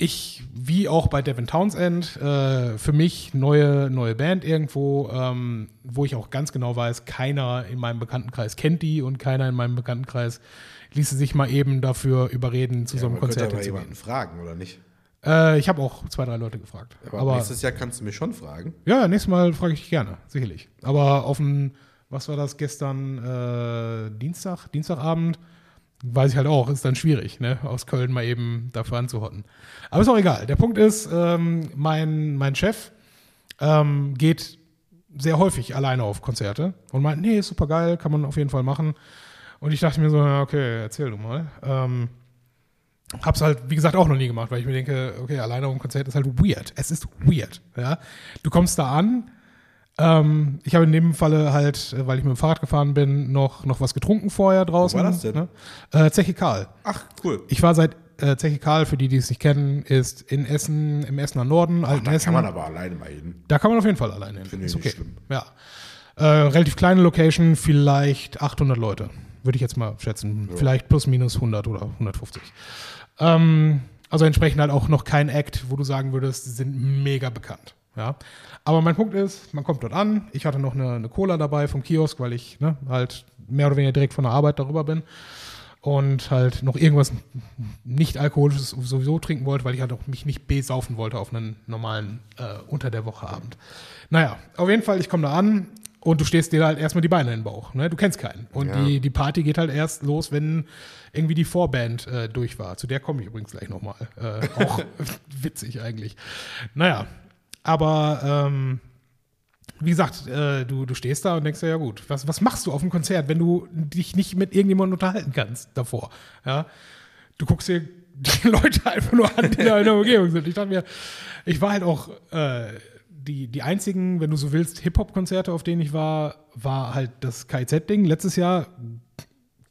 ich, wie auch bei Devin Townsend, äh, für mich neue, neue Band irgendwo, ähm, wo ich auch ganz genau weiß, keiner in meinem Bekanntenkreis kennt die und keiner in meinem Bekanntenkreis ließe sich mal eben dafür überreden, zu so einem Konzert zu jemanden fragen, oder nicht? äh, ich habe auch zwei, drei Leute gefragt. Aber, Aber, nächstes Jahr kannst du mich schon fragen. ja, nächstes Mal frage ich dich gerne, sicherlich. Aber auf dem, was war das gestern, äh, Dienstag, Dienstagabend, weiß ich halt auch, ist dann schwierig, ne, aus Köln mal eben dafür anzuhotten. Aber ist auch egal. Der Punkt ist, ähm, mein, mein Chef ähm, geht sehr häufig alleine auf Konzerte und meint, nee, ist super geil, kann man auf jeden Fall machen. Und ich dachte mir so, okay, erzähl du mal. Ähm, Hab's halt, wie gesagt, auch noch nie gemacht, weil ich mir denke, okay, alleine auf dem Konzert ist halt weird. Es ist weird, ja. Du kommst da an, ähm, ich habe in dem Falle halt, äh, weil ich mit dem Fahrrad gefahren bin, noch, noch was getrunken vorher draußen. Wo war das denn? Ne? Äh, Zeche Karl. Ach, cool. Ich war seit äh, Zeche Karl, für die, die es nicht kennen, ist in Essen, im Essener Norden, alten Da Essen. kann man aber alleine mal hin. Da kann man auf jeden Fall alleine hin. Finde ist ich okay. nicht schlimm. Ja. Äh, relativ kleine Location, vielleicht 800 Leute, würde ich jetzt mal schätzen. Vielleicht plus minus 100 oder 150. Ähm, also entsprechend halt auch noch kein Act, wo du sagen würdest, sie sind mega bekannt. Ja. Aber mein Punkt ist, man kommt dort an. Ich hatte noch eine, eine Cola dabei vom Kiosk, weil ich ne, halt mehr oder weniger direkt von der Arbeit darüber bin. Und halt noch irgendwas nicht alkoholisches sowieso trinken wollte, weil ich halt auch mich nicht besaufen wollte auf einen normalen äh, unter der Woche Abend. Naja, auf jeden Fall, ich komme da an und du stehst dir halt erstmal die Beine in den Bauch. Ne? Du kennst keinen. Und Ja. die, die Party geht halt erst los, wenn irgendwie die Vorband äh, durch war. Zu der komme ich übrigens gleich nochmal. Äh, auch witzig eigentlich. Naja, aber ähm, wie gesagt, äh, du, du stehst da und denkst dir, ja gut, was, was machst du auf dem Konzert, wenn du dich nicht mit irgendjemandem unterhalten kannst davor? Ja? Du guckst dir die Leute einfach nur an, die da in der Umgebung sind. Ich dachte mir, ich war halt auch äh, die, die einzigen, wenn du so willst, Hip-Hop-Konzerte, auf denen ich war, war halt das KIZ-Ding. Letztes Jahr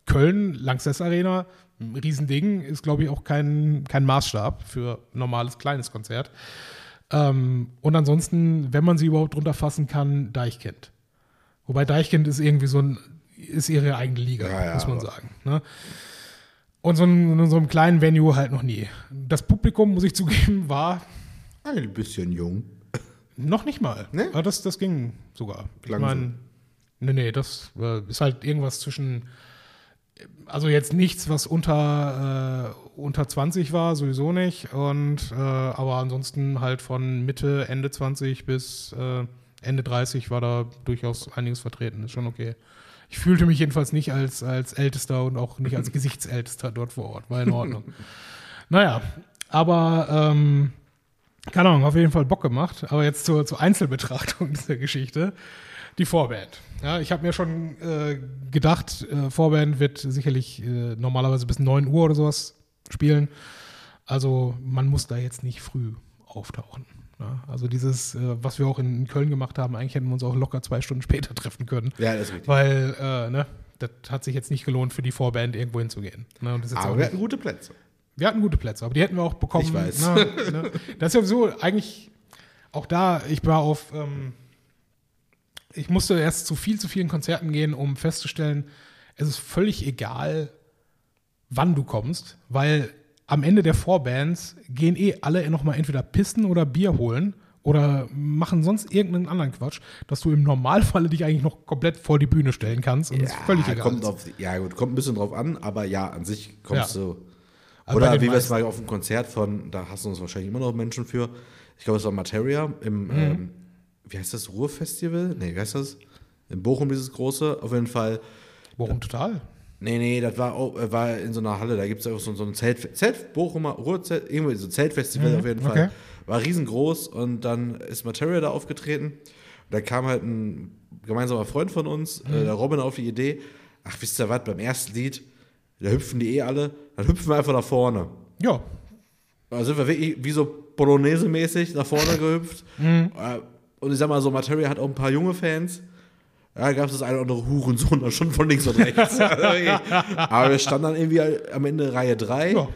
Köln, Langsess Arena, ein Riesending, ist, glaube ich, auch kein, kein Maßstab für normales kleines Konzert. Ähm, und ansonsten, wenn man sie überhaupt drunter fassen kann, Deichkind. Wobei Deichkind ist irgendwie so ein, ist ihre eigene Liga, Ja, ja, muss man aber- sagen. Ne? Und so ein, in so einem kleinen Venue halt noch nie. Das Publikum, muss ich zugeben, war Ein bisschen jung. noch nicht mal. Nee? Aber das, das ging sogar. Ich Klang meine, nee, nee, das äh, ist halt irgendwas zwischen also jetzt nichts, was unter, äh, unter 20 war, sowieso nicht. Und äh, aber ansonsten halt von Mitte, Ende 20 bis äh, Ende 30 war da durchaus einiges vertreten. Ist schon okay. Ich fühlte mich jedenfalls nicht als, als Ältester und auch nicht als Gesichtsältester dort vor Ort. War in Ordnung. naja, aber ähm, keine Ahnung, auf jeden Fall Bock gemacht. Aber jetzt zur, zur Einzelbetrachtung dieser Geschichte. Die Vorband. Ja, ich habe mir schon äh, gedacht, äh, Vorband wird sicherlich äh, normalerweise bis 9 Uhr oder sowas spielen. Also man muss da jetzt nicht früh auftauchen. Ja, also dieses, äh, was wir auch in Köln gemacht haben, eigentlich hätten wir uns auch locker zwei Stunden später treffen können. Ja, das ist richtig. Weil, äh, ne, das hat sich jetzt nicht gelohnt, für die Vorband irgendwo hinzugehen. Ne, Aber wir hatten gute Plätze. wir hatten gute Plätze, aber die hätten wir auch bekommen. Ich weiß. Na, ne? Das ist ja sowieso eigentlich auch da, ich war auf, ähm, ich musste erst zu viel zu vielen Konzerten gehen, um festzustellen, es ist völlig egal, wann du kommst, weil am Ende der Vorbands gehen eh alle nochmal entweder pissen oder Bier holen oder machen sonst irgendeinen anderen Quatsch, dass du im Normalfall dich eigentlich noch komplett vor die Bühne stellen kannst und es völlig egal kommt ist. auf, ja, gut, kommt ein bisschen drauf an, aber ja, an sich kommst Ja. du. Also Oder wie wir es mal auf einem Konzert von, da hast du uns wahrscheinlich immer noch Menschen für. Ich glaube, es war Materia im, Mhm. ähm, wie heißt das, Ruhrfestival? Nee, wie heißt das? In Bochum dieses große, auf jeden Fall. Warum total? Nee, nee, das war, auch, äh, war in so einer Halle, da gibt es auch so, so ein Zelt, Zelt, Bochumer, Ruhrzelt, irgendwie so ein Zeltfestival auf jeden Fall. Mhm, okay. War riesengroß und dann ist Materia da aufgetreten. Und da kam halt ein gemeinsamer Freund von uns, Mhm. äh, der Robin, auf die Idee, ach, wisst ihr was, beim ersten Lied, da hüpfen die eh alle, dann hüpfen wir einfach nach vorne. Ja, Da sind wir wirklich wie so Polonaise-mäßig nach vorne gehüpft. Mhm. Äh, Und ich sag mal so, Materia hat auch ein paar junge Fans. Ja, gab es das eine oder andere Hurensohn dann schon von links und rechts. Aber wir standen dann irgendwie am Ende Reihe 3. Ja.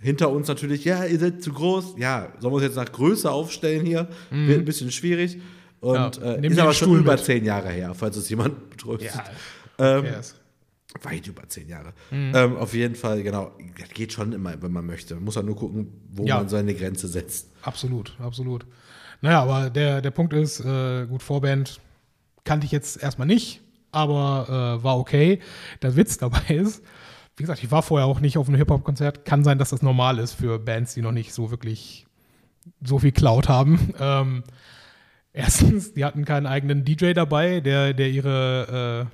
Hinter uns natürlich, ja, ihr seid zu groß. Ja, sollen wir uns jetzt nach Größe aufstellen hier? Wird ein bisschen schwierig. Und Ja, äh, ist aber schon über zehn Jahre her, falls es jemand betröstet. ja. ähm, Yes. Weit über zehn Jahre. Mhm. Ähm, auf jeden Fall, genau. Das geht schon immer, wenn man möchte. Man muss ja nur gucken, wo Ja. man seine Grenze setzt. Absolut, absolut. Naja, aber der, der Punkt ist, äh, gut, Vorband kannte ich jetzt erstmal nicht, aber äh, war okay. Der Witz dabei ist, wie gesagt, ich war vorher auch nicht auf einem Hip-Hop-Konzert. Kann sein, dass das normal ist für Bands, die noch nicht so wirklich so viel Cloud haben. Ähm, erstens, die hatten keinen eigenen DJ dabei, der, der ihre,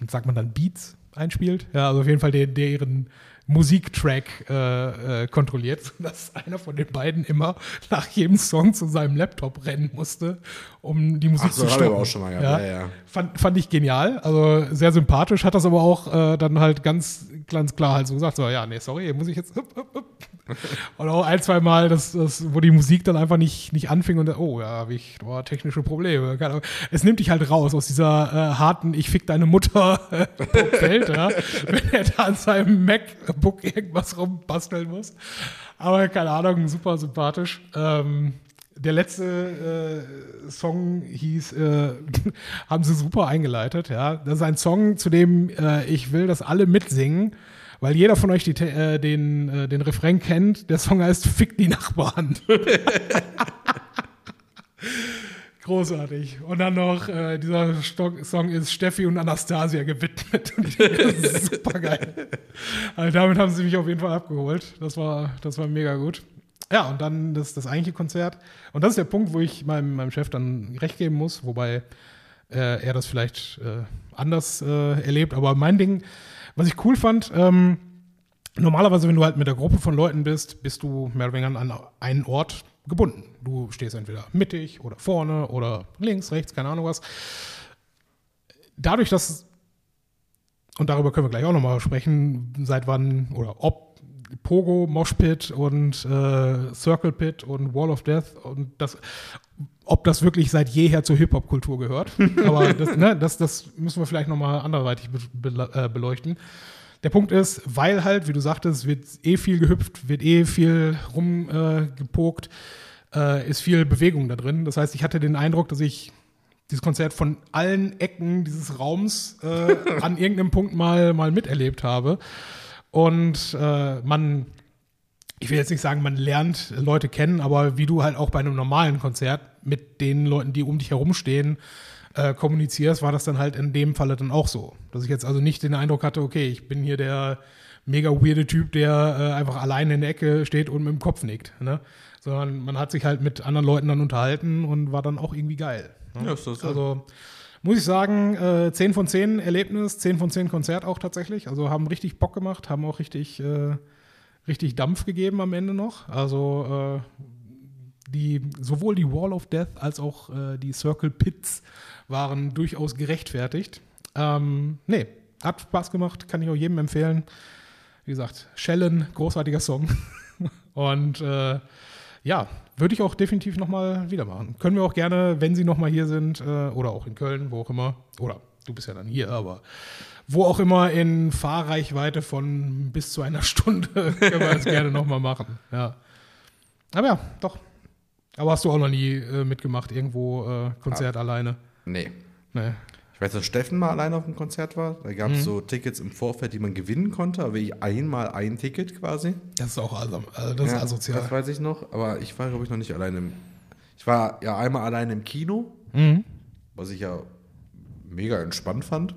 äh, sagt man dann, Beats einspielt. Ja, also auf jeden Fall der, der ihren Musiktrack äh, äh, kontrolliert, sodass einer von den beiden immer nach jedem Song zu seinem Laptop rennen musste, um die Musik Ach so, zu stoppen. auch schon mal gehabt, ja, ja. Fand, fand ich genial, also sehr sympathisch, hat das aber auch äh, dann halt ganz, ganz klar halt so gesagt, so, ja, nee, sorry, muss ich jetzt hup, hup, hup. Und auch ein, zwei Mal, das, das, wo die Musik dann einfach nicht, nicht anfing und oh, ja, habe ich oh, technische Probleme. Es nimmt dich halt raus aus dieser äh, harten Ich fick deine Mutter Welt, ja, wenn er da an seinem MacBook irgendwas rumbasteln muss. Aber keine Ahnung, super sympathisch. Ähm, der letzte äh, Song hieß, äh, haben sie super eingeleitet, ja. Das ist ein Song, zu dem äh, ich will, dass alle mitsingen, weil jeder von euch die, äh, den, äh, den Refrain kennt. Der Song heißt Fick die Nachbarn. Großartig. Und dann noch, äh, dieser Stock Song ist Steffi und Anastasia gewidmet. Und ich denke, das ist super geil. Also damit haben sie mich auf jeden Fall abgeholt. Das war, das war mega gut. Ja, und dann das, das eigentliche Konzert. Und das ist der Punkt, wo ich meinem, meinem Chef dann recht geben muss, wobei äh, er das vielleicht äh, anders äh, erlebt. Aber mein Ding, was ich cool fand, ähm, normalerweise, wenn du halt mit der Gruppe von Leuten bist, bist du mehr oder weniger an einen Ort gebunden. Du stehst entweder mittig oder vorne oder links, rechts, keine Ahnung was. Dadurch, dass, und darüber können wir gleich auch nochmal sprechen, seit wann oder ob Pogo, Moshpit und äh, Circle Pit und Wall of Death und das, ob das wirklich seit jeher zur Hip-Hop-Kultur gehört. Aber das, ne, das, das müssen wir vielleicht nochmal anderweitig be be äh, beleuchten. Der Punkt ist, weil halt, wie du sagtest, wird eh viel gehüpft, wird eh viel rumgepokt, äh, gepokt, äh, ist viel Bewegung da drin. Das heißt, ich hatte den Eindruck, dass ich dieses Konzert von allen Ecken dieses Raums äh, an irgendeinem Punkt mal, mal miterlebt habe. Und äh, man, ich will jetzt nicht sagen, man lernt Leute kennen, aber wie du halt auch bei einem normalen Konzert mit den Leuten, die um dich herum stehen, äh, kommunizierst, war das dann halt in dem Falle dann auch so. Dass ich jetzt also nicht den Eindruck hatte, okay, ich bin hier der mega weirde Typ, der äh, einfach alleine in der Ecke steht und mit dem Kopf nickt. Ne? Sondern man hat sich halt mit anderen Leuten dann unterhalten und war dann auch irgendwie geil. Ne? Ja, ist das so. Also muss ich sagen, äh, 10 von 10 Erlebnis, 10 von 10 Konzert auch tatsächlich. Also haben richtig Bock gemacht, haben auch richtig, äh, richtig Dampf gegeben am Ende noch. Also äh, die, sowohl die Wall of Death als auch äh, die Circle Pits waren durchaus gerechtfertigt. Ähm, nee, hat Spaß gemacht, kann ich auch jedem empfehlen. Wie gesagt, Shellen, großartiger Song. Und äh, ja, würde ich auch definitiv nochmal wieder machen. Können wir auch gerne, wenn Sie nochmal hier sind, äh, oder auch in Köln, wo auch immer, oder du bist ja dann hier, aber wo auch immer in Fahrreichweite von bis zu einer Stunde, können wir das gerne nochmal machen. Ja. Aber ja, doch. Aber hast du auch noch nie äh, mitgemacht, irgendwo äh, Konzert alleine? Nee. Nee. Ich weiß, dass Steffen mal alleine auf dem Konzert war. Da gab es Mhm. so Tickets im Vorfeld, die man gewinnen konnte, aber ich einmal ein Ticket quasi. Das ist auch also, also das ist Ja, asozial. Das weiß ich noch, aber ich war, glaube ich, noch nicht alleine im. Ich war ja einmal alleine im Kino, Mhm. was ich ja mega entspannt fand.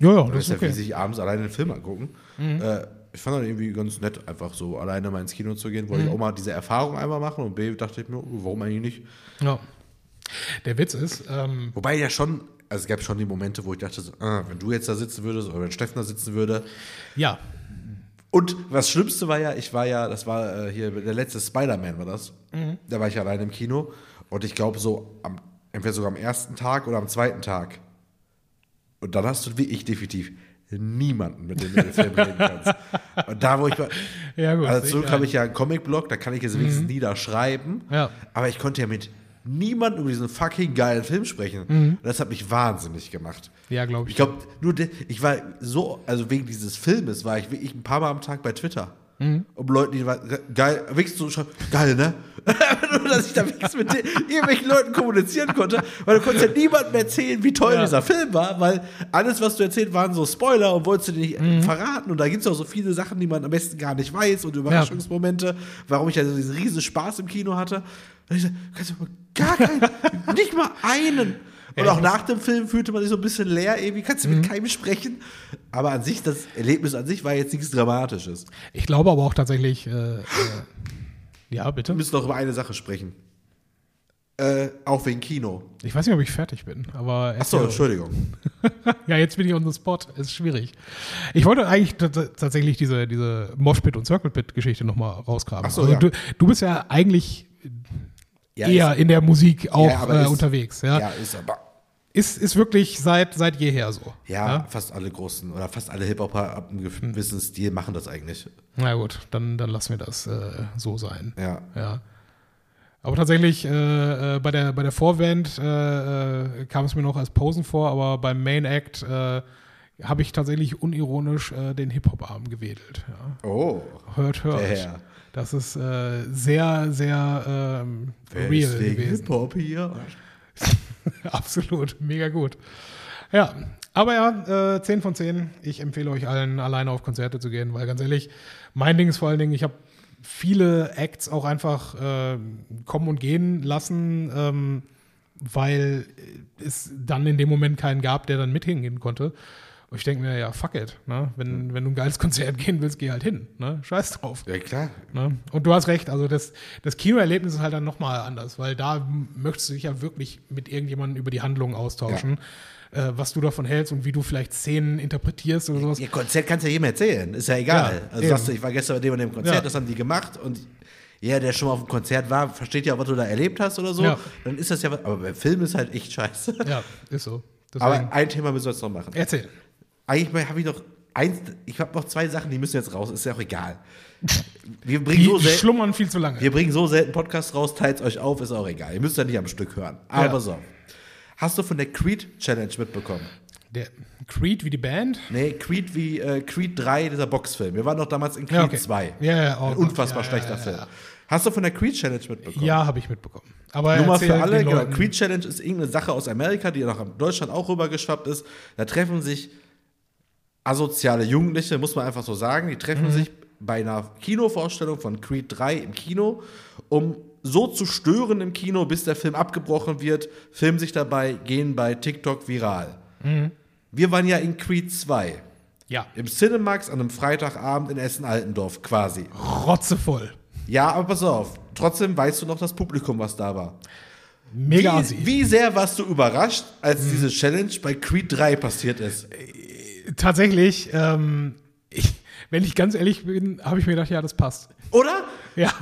Ja, ja, Das das ist ist ja wie okay. Mhm. sich abends alleine einen Film angucken. Äh, ich fand das irgendwie ganz nett, einfach so alleine mal ins Kino zu gehen. Mhm. Wollte ich auch mal diese Erfahrung einmal machen und B dachte ich mir, warum eigentlich nicht? Ja. Der Witz ist, ähm, Wobei ja schon, also es gab schon die Momente, wo ich dachte, so, ah, wenn du jetzt da sitzen würdest oder wenn Steffen da sitzen würde. ja, Und das Schlimmste war ja, ich war ja, das war äh, hier der letzte Spider-Man war das. Da war ich alleine im Kino und ich glaube so am, entweder sogar am ersten Tag oder am zweiten Tag. Und dann hast du wie ich definitiv niemanden, mit dem du den Film reden kannst. Und da, wo ich war, Ja, gut, also zurück habe ich ja einen Comic-Blog, da kann ich jetzt wenigstens niederschreiben. Ja. Aber ich konnte ja mit niemandem über diesen fucking geilen Film sprechen. Und das hat mich wahnsinnig gemacht. ja, glaube ich. Ich glaube, nur de, ich war so, also wegen dieses Filmes war ich wirklich ein paar Mal am Tag bei Twitter. Um Leuten, die war, geil, wirklich so schreiben, geil, ne? nur, dass ich da wirklich mit den, irgendwelchen Leuten kommunizieren konnte, weil du konntest ja niemandem erzählen, wie toll Ja. dieser Film war, weil alles, was du erzählt, waren so Spoiler und wolltest du dir nicht äh, verraten. Und da gibt es auch so viele Sachen, die man am besten gar nicht weiß und Überraschungsmomente, warum ich also diesen riesen Spaß im Kino hatte. Und ich so, kannst du mal gar keinen, nicht mal einen. Und Ja, auch nach dem Film fühlte man sich so ein bisschen leer, irgendwie kannst du mit keinem sprechen. Aber an sich, das Erlebnis an sich war jetzt nichts Dramatisches. Ich glaube aber auch tatsächlich, äh, äh, ja, bitte. Wir müssen noch über eine Sache sprechen. Äh, auch wegen Kino. Ich weiß nicht, ob ich fertig bin, aber Achso. Entschuldigung. ja, jetzt bin ich on the spot. Ist schwierig. Ich wollte eigentlich tatsächlich diese, diese Moshpit und Circle Pit Geschichte nochmal rausgraben. Ach so, also ja. du, du bist ja eigentlich Ja, eher in der Musik auch Ja, äh, ist- unterwegs. Ja. ja, ist aber. Ist, ist wirklich seit, seit jeher so. Ja, fast alle großen oder fast alle Hip-Hopper ab einem gewissen Stil machen das eigentlich. Na gut, dann, dann lassen wir das äh, so sein. Ja. Ja. Aber tatsächlich, äh, äh, bei, der, bei der Vorwand äh, äh, kam es mir noch als Posen vor, aber beim Main Act habe ich tatsächlich unironisch den Hip-Hop-Arm gewedelt. Ja. Oh. Hört, hört. Der Herr. Das ist äh, sehr, sehr ähm, real gewesen. Hip-Hop hier. Absolut, mega gut. Ja, aber ja, äh, 10 von 10. Ich empfehle euch allen, alleine auf Konzerte zu gehen, weil ganz ehrlich, mein Ding ist vor allen Dingen, ich habe viele Acts auch einfach äh, kommen und gehen lassen, ähm, weil es dann in dem Moment keinen gab, der dann mit hingehen konnte. Und ich denke mir, ja, fuck it. Ne? Wenn, wenn du ein geiles Konzert gehen willst, geh halt hin. Ne? Scheiß drauf. Ja, klar. Ne? Und du hast recht, also das, das Kinoerlebnis ist halt dann nochmal anders, weil da möchtest du dich ja wirklich mit irgendjemandem über die Handlung austauschen, äh, was du davon hältst und wie du vielleicht Szenen interpretierst oder sowas. Ihr Konzert kannst du ja jedem erzählen. Ist ja egal. Ja, also sagst du, ich war gestern bei dem und dem Konzert, Ja. das haben die gemacht und jeder, der schon mal auf dem Konzert war, versteht ja, was du da erlebt hast oder so. Ja. Dann ist das ja was. Aber beim Film ist halt echt scheiße. Ja, ist so. Deswegen, Aber ein Thema müssen wir jetzt noch machen. erzähl. Eigentlich habe ich noch eins, ich habe noch zwei Sachen, die müssen jetzt raus, ist ja auch egal. Wir bringen, Die so selten, schlummern viel zu lange. wir bringen so selten Podcasts raus, teilt euch auf, ist auch egal. Ihr müsst ja nicht am Stück hören. Aber Ja. so. Hast du von der Creed Challenge mitbekommen? Der Creed wie die Band? Nee, Creed wie äh, Creed 3, dieser Boxfilm. Wir waren doch damals in Creed Ja, okay. 2. Ja, ja, oh Ein unfassbar ja, schlechter ja, Film. Hast du von der Creed Challenge mitbekommen? Ja, habe ich mitbekommen. Aber Nur mal für alle, genau, Creed Challenge ist irgendeine Sache aus Amerika, die nach Deutschland auch rübergeschwappt ist. Da treffen sich asoziale Jugendliche, muss man einfach so sagen, die Mhm. treffen sich bei einer Kinovorstellung von Creed 3 im Kino um so zu stören im Kino, bis der Film abgebrochen wird, filmen sich dabei, gehen bei TikTok viral. Wir waren ja in Creed 2. Ja. Im Cinemax an einem Freitagabend in Essen-Altendorf quasi. Rotzevoll. Ja, aber pass auf. Trotzdem weißt du noch das Publikum, was da war. Mega. Wie, wie sehr warst du überrascht, als diese Challenge bei Creed 3 passiert ist? Tatsächlich, ähm, ich, wenn ich ganz ehrlich bin, habe ich mir gedacht, ja, das passt. Oder? Ja.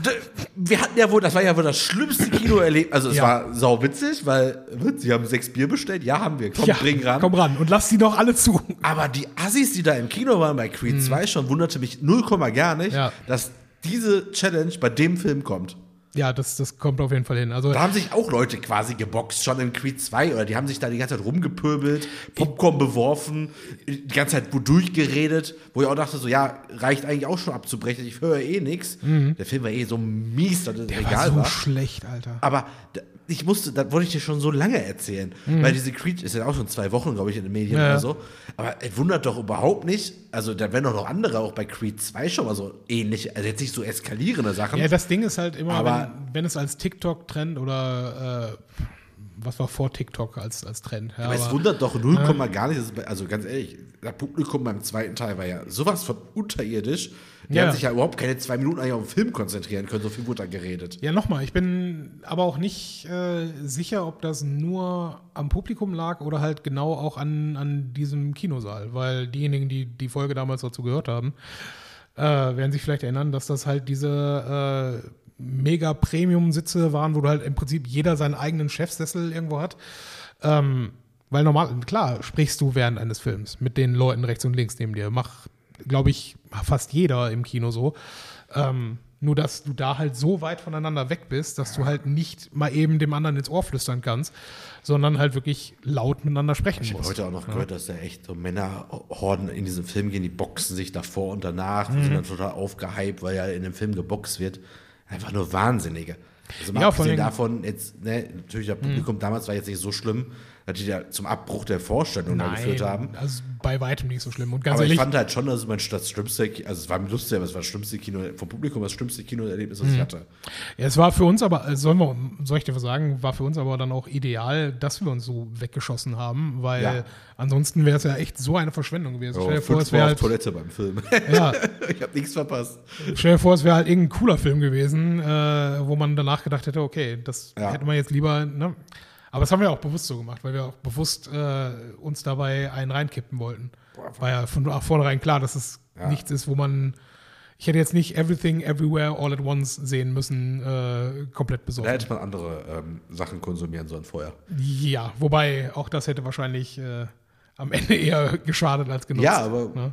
Wir hatten ja wohl, das war ja wohl das schlimmste Kino erlebt. Also es Ja. war sauwitzig, weil wird, sie haben sechs Bier bestellt. Ja, haben wir. Komm, ja, bring ran. Komm ran und lass die doch alle zu. Aber die Assis, die da im Kino waren bei Creed 2 schon, wunderte mich 0, gar nicht, Mhm. Ja. dass diese Challenge bei dem Film kommt. Ja, das, das kommt auf jeden Fall hin. Also, Da haben sich auch Leute quasi geboxt, schon im Creed 2, oder die haben sich da die ganze Zeit rumgepöbelt, Popcorn beworfen, die ganze Zeit durchgeredet, wo ich auch dachte, so, ja, reicht eigentlich auch schon abzubrechen, ich höre eh nichts. Der Film war eh so mies, dass es Mhm. der war egal so war. schlecht, Alter. Aber ich musste, das wollte ich dir schon so lange erzählen. Weil diese Creed ist ja auch schon zwei Wochen, glaube ich, in den Medien Mhm. Ja. oder so. Aber es wundert doch überhaupt nicht. Also, da werden doch noch andere auch bei Creed 2 schon mal so ähnlich, also jetzt nicht so eskalierende Sachen. Ja, das Ding ist halt immer, Aber- wenn, wenn es als TikTok-Trend oder äh, was war vor TikTok als, als Trend. Ja, aber, es wundert doch 0, gar nicht. dass es bei- Also ganz ehrlich, das Publikum beim zweiten Teil war ja sowas von unterirdisch. Die Ja. haben sich ja überhaupt keine zwei Minuten eigentlich auf den Film konzentrieren können. So viel wurde da geredet. Ja, nochmal, ich bin aber auch nicht äh, sicher, ob das nur am Publikum lag oder halt genau auch an, an diesem Kinosaal, weil diejenigen, die die Folge damals dazu gehört haben, äh, werden sich vielleicht erinnern, dass das halt diese äh, mega Premium-Sitze waren, wo du halt im Prinzip jeder seinen eigenen Chefsessel irgendwo hat. Ähm, weil normal, klar, sprichst du während eines Films mit den Leuten rechts und links neben dir. Mach, glaube ich, fast jeder im Kino so. Ähm, nur, dass du da halt so weit voneinander weg bist, dass du halt nicht mal eben dem anderen ins Ohr flüstern kannst, sondern halt wirklich laut miteinander sprechen Ich habe musst. heute auch noch gehört, dass da echt so Männerhorden in diesem Film gehen, die boxen sich davor und danach, Mhm. sind dann total aufgehypt, weil ja in dem Film geboxt wird. Einfach nur Wahnsinnige. Also mal Ja, abgesehen davon, jetzt, ne, natürlich, das Publikum damals war jetzt nicht so schlimm, dass die da zum Abbruch der Vorstellung da geführt haben. also bei weitem nicht so schlimm. Und ganz Aber ich ehrlich, fand halt schon, dass mein das schlimmste, also es war mir lustig, aber es war das schlimmste Kino, vom Publikum das schlimmste Kinoerlebnis, was ich hatte. Ja, es war für uns aber, äh, sollen wir, soll ich dir was sagen, war für uns aber dann auch ideal, dass wir uns so weggeschossen haben, weil Ja. ansonsten wäre es ja echt so eine Verschwendung gewesen. Oh, stell, dir vor, es wäre halt, Toilette beim Film. ja, ich habe nichts verpasst. stell dir vor, es wäre halt irgendein cooler Film gewesen, äh, wo man danach gedacht hätte, okay, das Ja. hätte man jetzt lieber, ne? Aber das haben wir auch bewusst so gemacht, weil wir auch bewusst äh, uns dabei einen reinkippen wollten. War ja von vornherein klar, dass es Ja. nichts ist, wo man ich hätte jetzt nicht Everything Everywhere All at Once sehen müssen, äh, komplett besorgt. Da hätte man andere ähm, Sachen konsumieren sollen vorher. Ja, wobei auch das hätte wahrscheinlich äh, am Ende eher geschadet als genutzt. Ja, aber- Ne?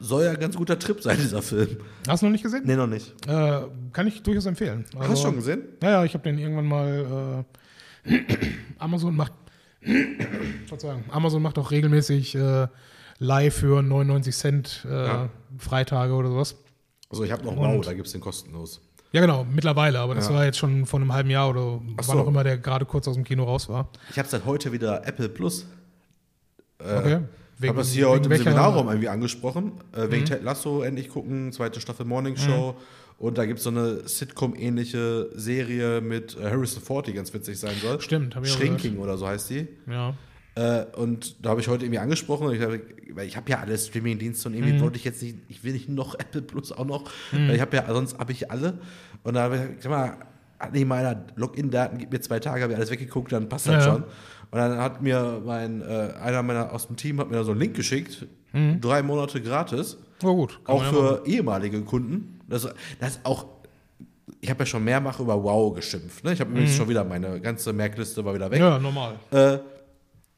Soll ja ein ganz guter Trip sein, dieser Film. Hast du noch nicht gesehen? Nee, noch nicht. Äh, kann ich durchaus empfehlen. Also, Hast du schon gesehen? Ja, ja, ich habe den irgendwann mal. Äh, Amazon macht. Verzeihung. Amazon macht auch regelmäßig äh, live für 99 Cent äh, Ja. Freitage oder sowas. Also ich habe noch Wow, da gibt es den kostenlos. Ja, genau, mittlerweile, aber das Ja. war jetzt schon vor einem halben Jahr oder Ach wann so. auch immer der gerade kurz aus dem Kino raus war. Ich habe seit heute wieder Apple Plus. Okay. Ich habe das hier heute im Mhm. Seminarraum irgendwie angesprochen. Äh, wegen Ted Lasso endlich gucken, zweite Staffel Morning Show. Und da gibt es so eine Sitcom-ähnliche Serie mit äh, Harrison Ford, die ganz witzig sein soll. Stimmt, hab ich auch Shrinking oder so heißt die. Ja. Äh, und da habe ich heute irgendwie angesprochen, und ich weil ich habe ja alle Streaming-Dienste und irgendwie Mhm. wollte ich jetzt nicht, ich will nicht noch Apple Plus auch noch, weil ich habe ja, sonst habe ich alle. Und da habe ich gesagt, sag mal, hat nicht meiner Login-Daten, gib mir zwei Tage, habe ich alles weggeguckt, dann passt das Ja, ja. schon. Und dann hat mir mein, äh, einer meiner aus dem Team hat mir da so einen Link geschickt, Mhm. drei Monate gratis, Oh, gut. Auch man ja für ehemalige Kunden. Das, das auch, ich habe ja schon mehrfach über Wow geschimpft. Ne? Ich habe übrigens schon wieder, meine ganze Merkliste war wieder weg. Mhm. Ja, normal. Äh,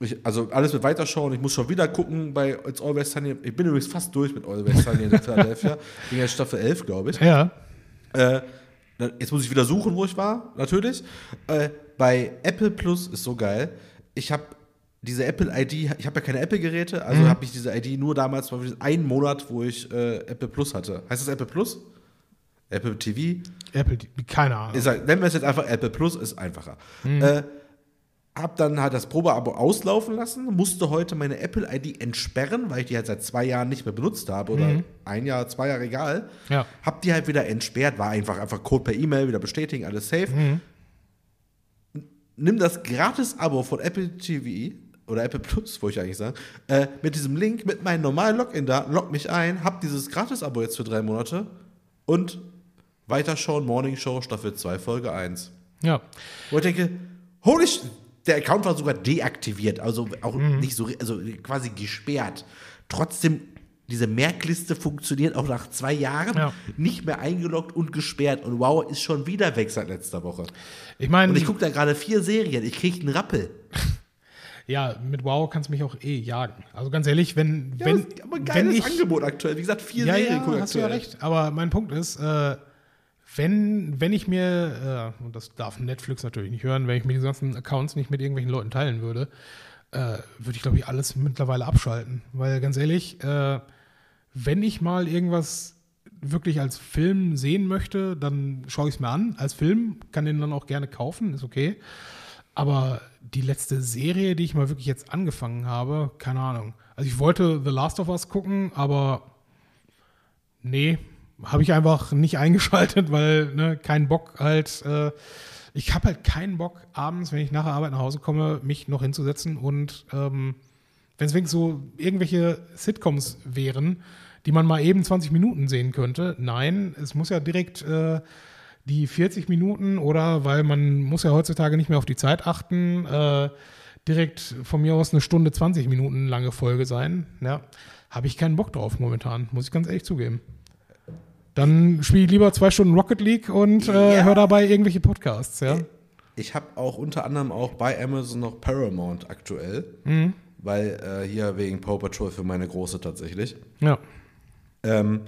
ich, also alles mit weiterschauen. Ich muss schon wieder gucken bei It's Always Sunny. Ich bin übrigens fast durch mit Always Sunny in Philadelphia. Ging jetzt Staffel 11, glaube ich. Ja. Äh, jetzt muss ich wieder suchen, wo ich war, natürlich. Äh, bei Apple Plus ist so geil. Ich habe diese Apple ID, ich habe ja keine Apple-Geräte, also habe ich diese ID nur damals, war einen Monat, wo ich äh, Apple Plus hatte. Heißt das Apple Plus? Apple TV? Apple, keine Ahnung. Ist halt, nennen wir es jetzt einfach Apple Plus, ist einfacher. Äh, hab dann halt das Probeabo auslaufen lassen, musste heute meine Apple-ID entsperren, weil ich die halt seit zwei Jahren nicht mehr benutzt habe oder Mhm. ein Jahr, zwei Jahre, egal. Ja. Hab die halt wieder entsperrt, war einfach, einfach Code per E-Mail, wieder bestätigen, alles safe. Mhm. Nimm das Gratis-Abo von Apple TV oder Apple Plus, wollte ich eigentlich sagen, äh, mit diesem Link, mit meinen normalen Login-Daten, log mich ein, hab dieses Gratis-Abo jetzt für drei Monate und weiterschauen, Morning Show, Staffel 2, Folge 1. Ja. Wo ich denke, holy sh der Account war sogar deaktiviert, also auch nicht so, also quasi gesperrt. Trotzdem, diese Merkliste funktioniert auch nach zwei Jahren Ja. nicht mehr eingeloggt und gesperrt. Und wow, ist schon wieder weg seit letzter Woche. Ich meine, Und ich gucke da gerade vier Serien, ich kriege einen Rappel. Ja, mit Wow kannst du mich auch eh jagen. Also ganz ehrlich, wenn, Ja, wenn, aber ein geiles ich, Angebot aktuell. Wie gesagt, vier ja, Serien ja, hast du ja aktuell. recht. Aber mein Punkt ist, äh, wenn, wenn ich mir, äh, und das darf Netflix natürlich nicht hören, wenn ich mir die ganzen Accounts nicht mit irgendwelchen Leuten teilen würde, äh, würde ich, glaube ich, alles mittlerweile abschalten. Weil ganz ehrlich, äh, wenn ich mal irgendwas wirklich als Film sehen möchte, dann schaue ich es mir an als Film, kann den dann auch gerne kaufen, ist okay. Aber die letzte Serie, die ich mal wirklich jetzt angefangen habe, keine Ahnung. Also ich wollte The Last of Us gucken, aber nee, habe ich einfach nicht eingeschaltet, weil ne, kein Bock halt. Äh, ich habe halt keinen Bock, abends, wenn ich nach der Arbeit nach Hause komme, mich noch hinzusetzen und ähm, wenn es wenigstens so irgendwelche Sitcoms wären, die man mal eben 20 Minuten sehen könnte. Nein, es muss ja direkt äh, die 40 Minuten oder weil man muss ja heutzutage nicht mehr auf die Zeit achten, äh, direkt von mir aus eine Stunde 20 Minuten lange Folge sein. Ja, habe ich keinen Bock drauf momentan, muss ich ganz ehrlich zugeben. Dann spiele ich lieber zwei Stunden Rocket League und äh, Ja. höre dabei irgendwelche Podcasts, ja. Ich habe auch unter anderem auch bei Amazon noch Paramount aktuell, Mhm. weil äh, hier wegen Paw Patrol für meine Große tatsächlich. Ja. Ähm,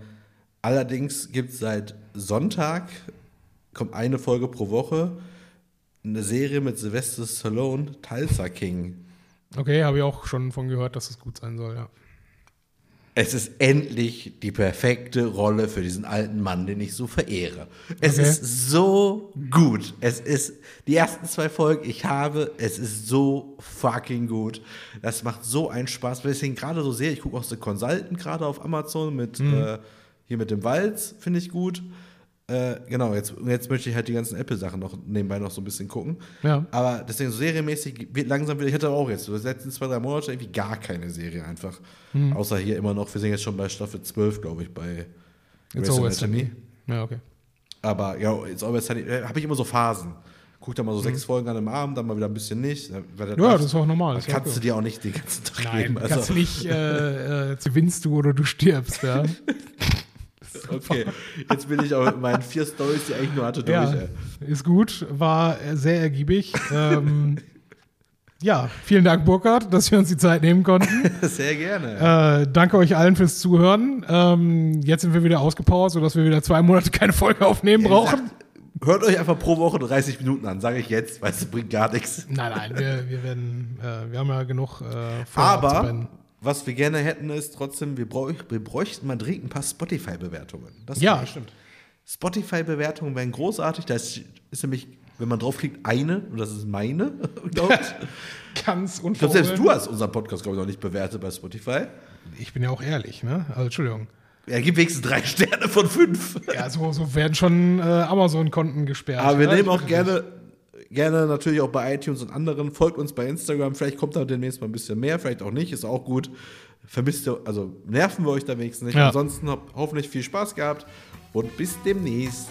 allerdings gibt es seit Sonntag, kommt eine Folge pro Woche, eine Serie mit Sylvester Stallone, Tulsa King. Okay, habe ich auch schon von gehört, dass es gut sein soll, ja. Es ist endlich die perfekte Rolle für diesen alten Mann, den ich so verehre. Es Okay. ist so gut. Es ist die ersten zwei Folgen, ich habe, es ist so fucking gut. Das macht so einen Spaß, weil ich ihn gerade so sehe. Ich gucke auch so Consultant gerade auf Amazon mit äh, hier mit dem Walz, finde ich gut. Äh, genau, jetzt, jetzt möchte ich halt die ganzen Apple-Sachen noch nebenbei noch so ein bisschen gucken. Ja. Aber deswegen so serienmäßig wird langsam wieder, ich hatte auch jetzt so die letzten zwei, drei Monate irgendwie gar keine Serie einfach. Mhm. Außer hier immer noch, wir sind jetzt schon bei Staffel 12, glaube ich, bei It's always sunny. Ja, okay. Aber ja, jetzt Always Sunny, äh, habe ich immer so Phasen. Guck da mal so Mhm. sechs Folgen an einem Abend, dann mal wieder ein bisschen nicht. Ja, das ist auch normal. Das kannst okay. du dir auch nicht den ganzen Tag Nein, geben. du kannst Also, nicht, äh, äh, gewinnst du oder du stirbst, ja. okay, jetzt bin ich auch mit meinen vier Stories, die ich eigentlich nur hatte, durch. ja, ey. ist gut, war sehr ergiebig. ähm, ja, vielen Dank, Burkhard, dass wir uns die Zeit nehmen konnten. Sehr gerne. Äh, danke euch allen fürs Zuhören. Ähm, jetzt sind wir wieder ausgepowert, sodass wir wieder zwei Monate keine Folge aufnehmen brauchen. Hört euch einfach pro Woche 30 Minuten an, sage ich jetzt, weil es bringt gar nichts. Nein, nein, wir, wir werden, äh, wir haben ja genug äh, vor Aber. Was wir gerne hätten, ist trotzdem, wir, bräuch, wir bräuchten mal dringend ein paar Spotify-Bewertungen. Ja, stimmt. Spotify-Bewertungen wären großartig. Da ist, ist nämlich, wenn man draufklickt, eine, und das ist meine, glaube ich. Ganz Ich glaube, selbst du unverhohlen. hast unseren Podcast, glaube ich, noch nicht bewertet bei Spotify. Ich bin ja auch ehrlich, ne? Also, Entschuldigung. Er gibt wenigstens drei Sterne von fünf. Ja, so, so werden schon äh, Amazon-Konten gesperrt. Aber wir Ja, nehmen auch gerne, gerne natürlich auch bei iTunes und anderen. Folgt uns bei Instagram. Vielleicht kommt da demnächst mal ein bisschen mehr, vielleicht auch nicht. Ist auch gut. Vermisst ihr, also nerven wir euch da wenigstens nicht. Ja. Ansonsten habt hoffentlich viel Spaß gehabt und bis demnächst.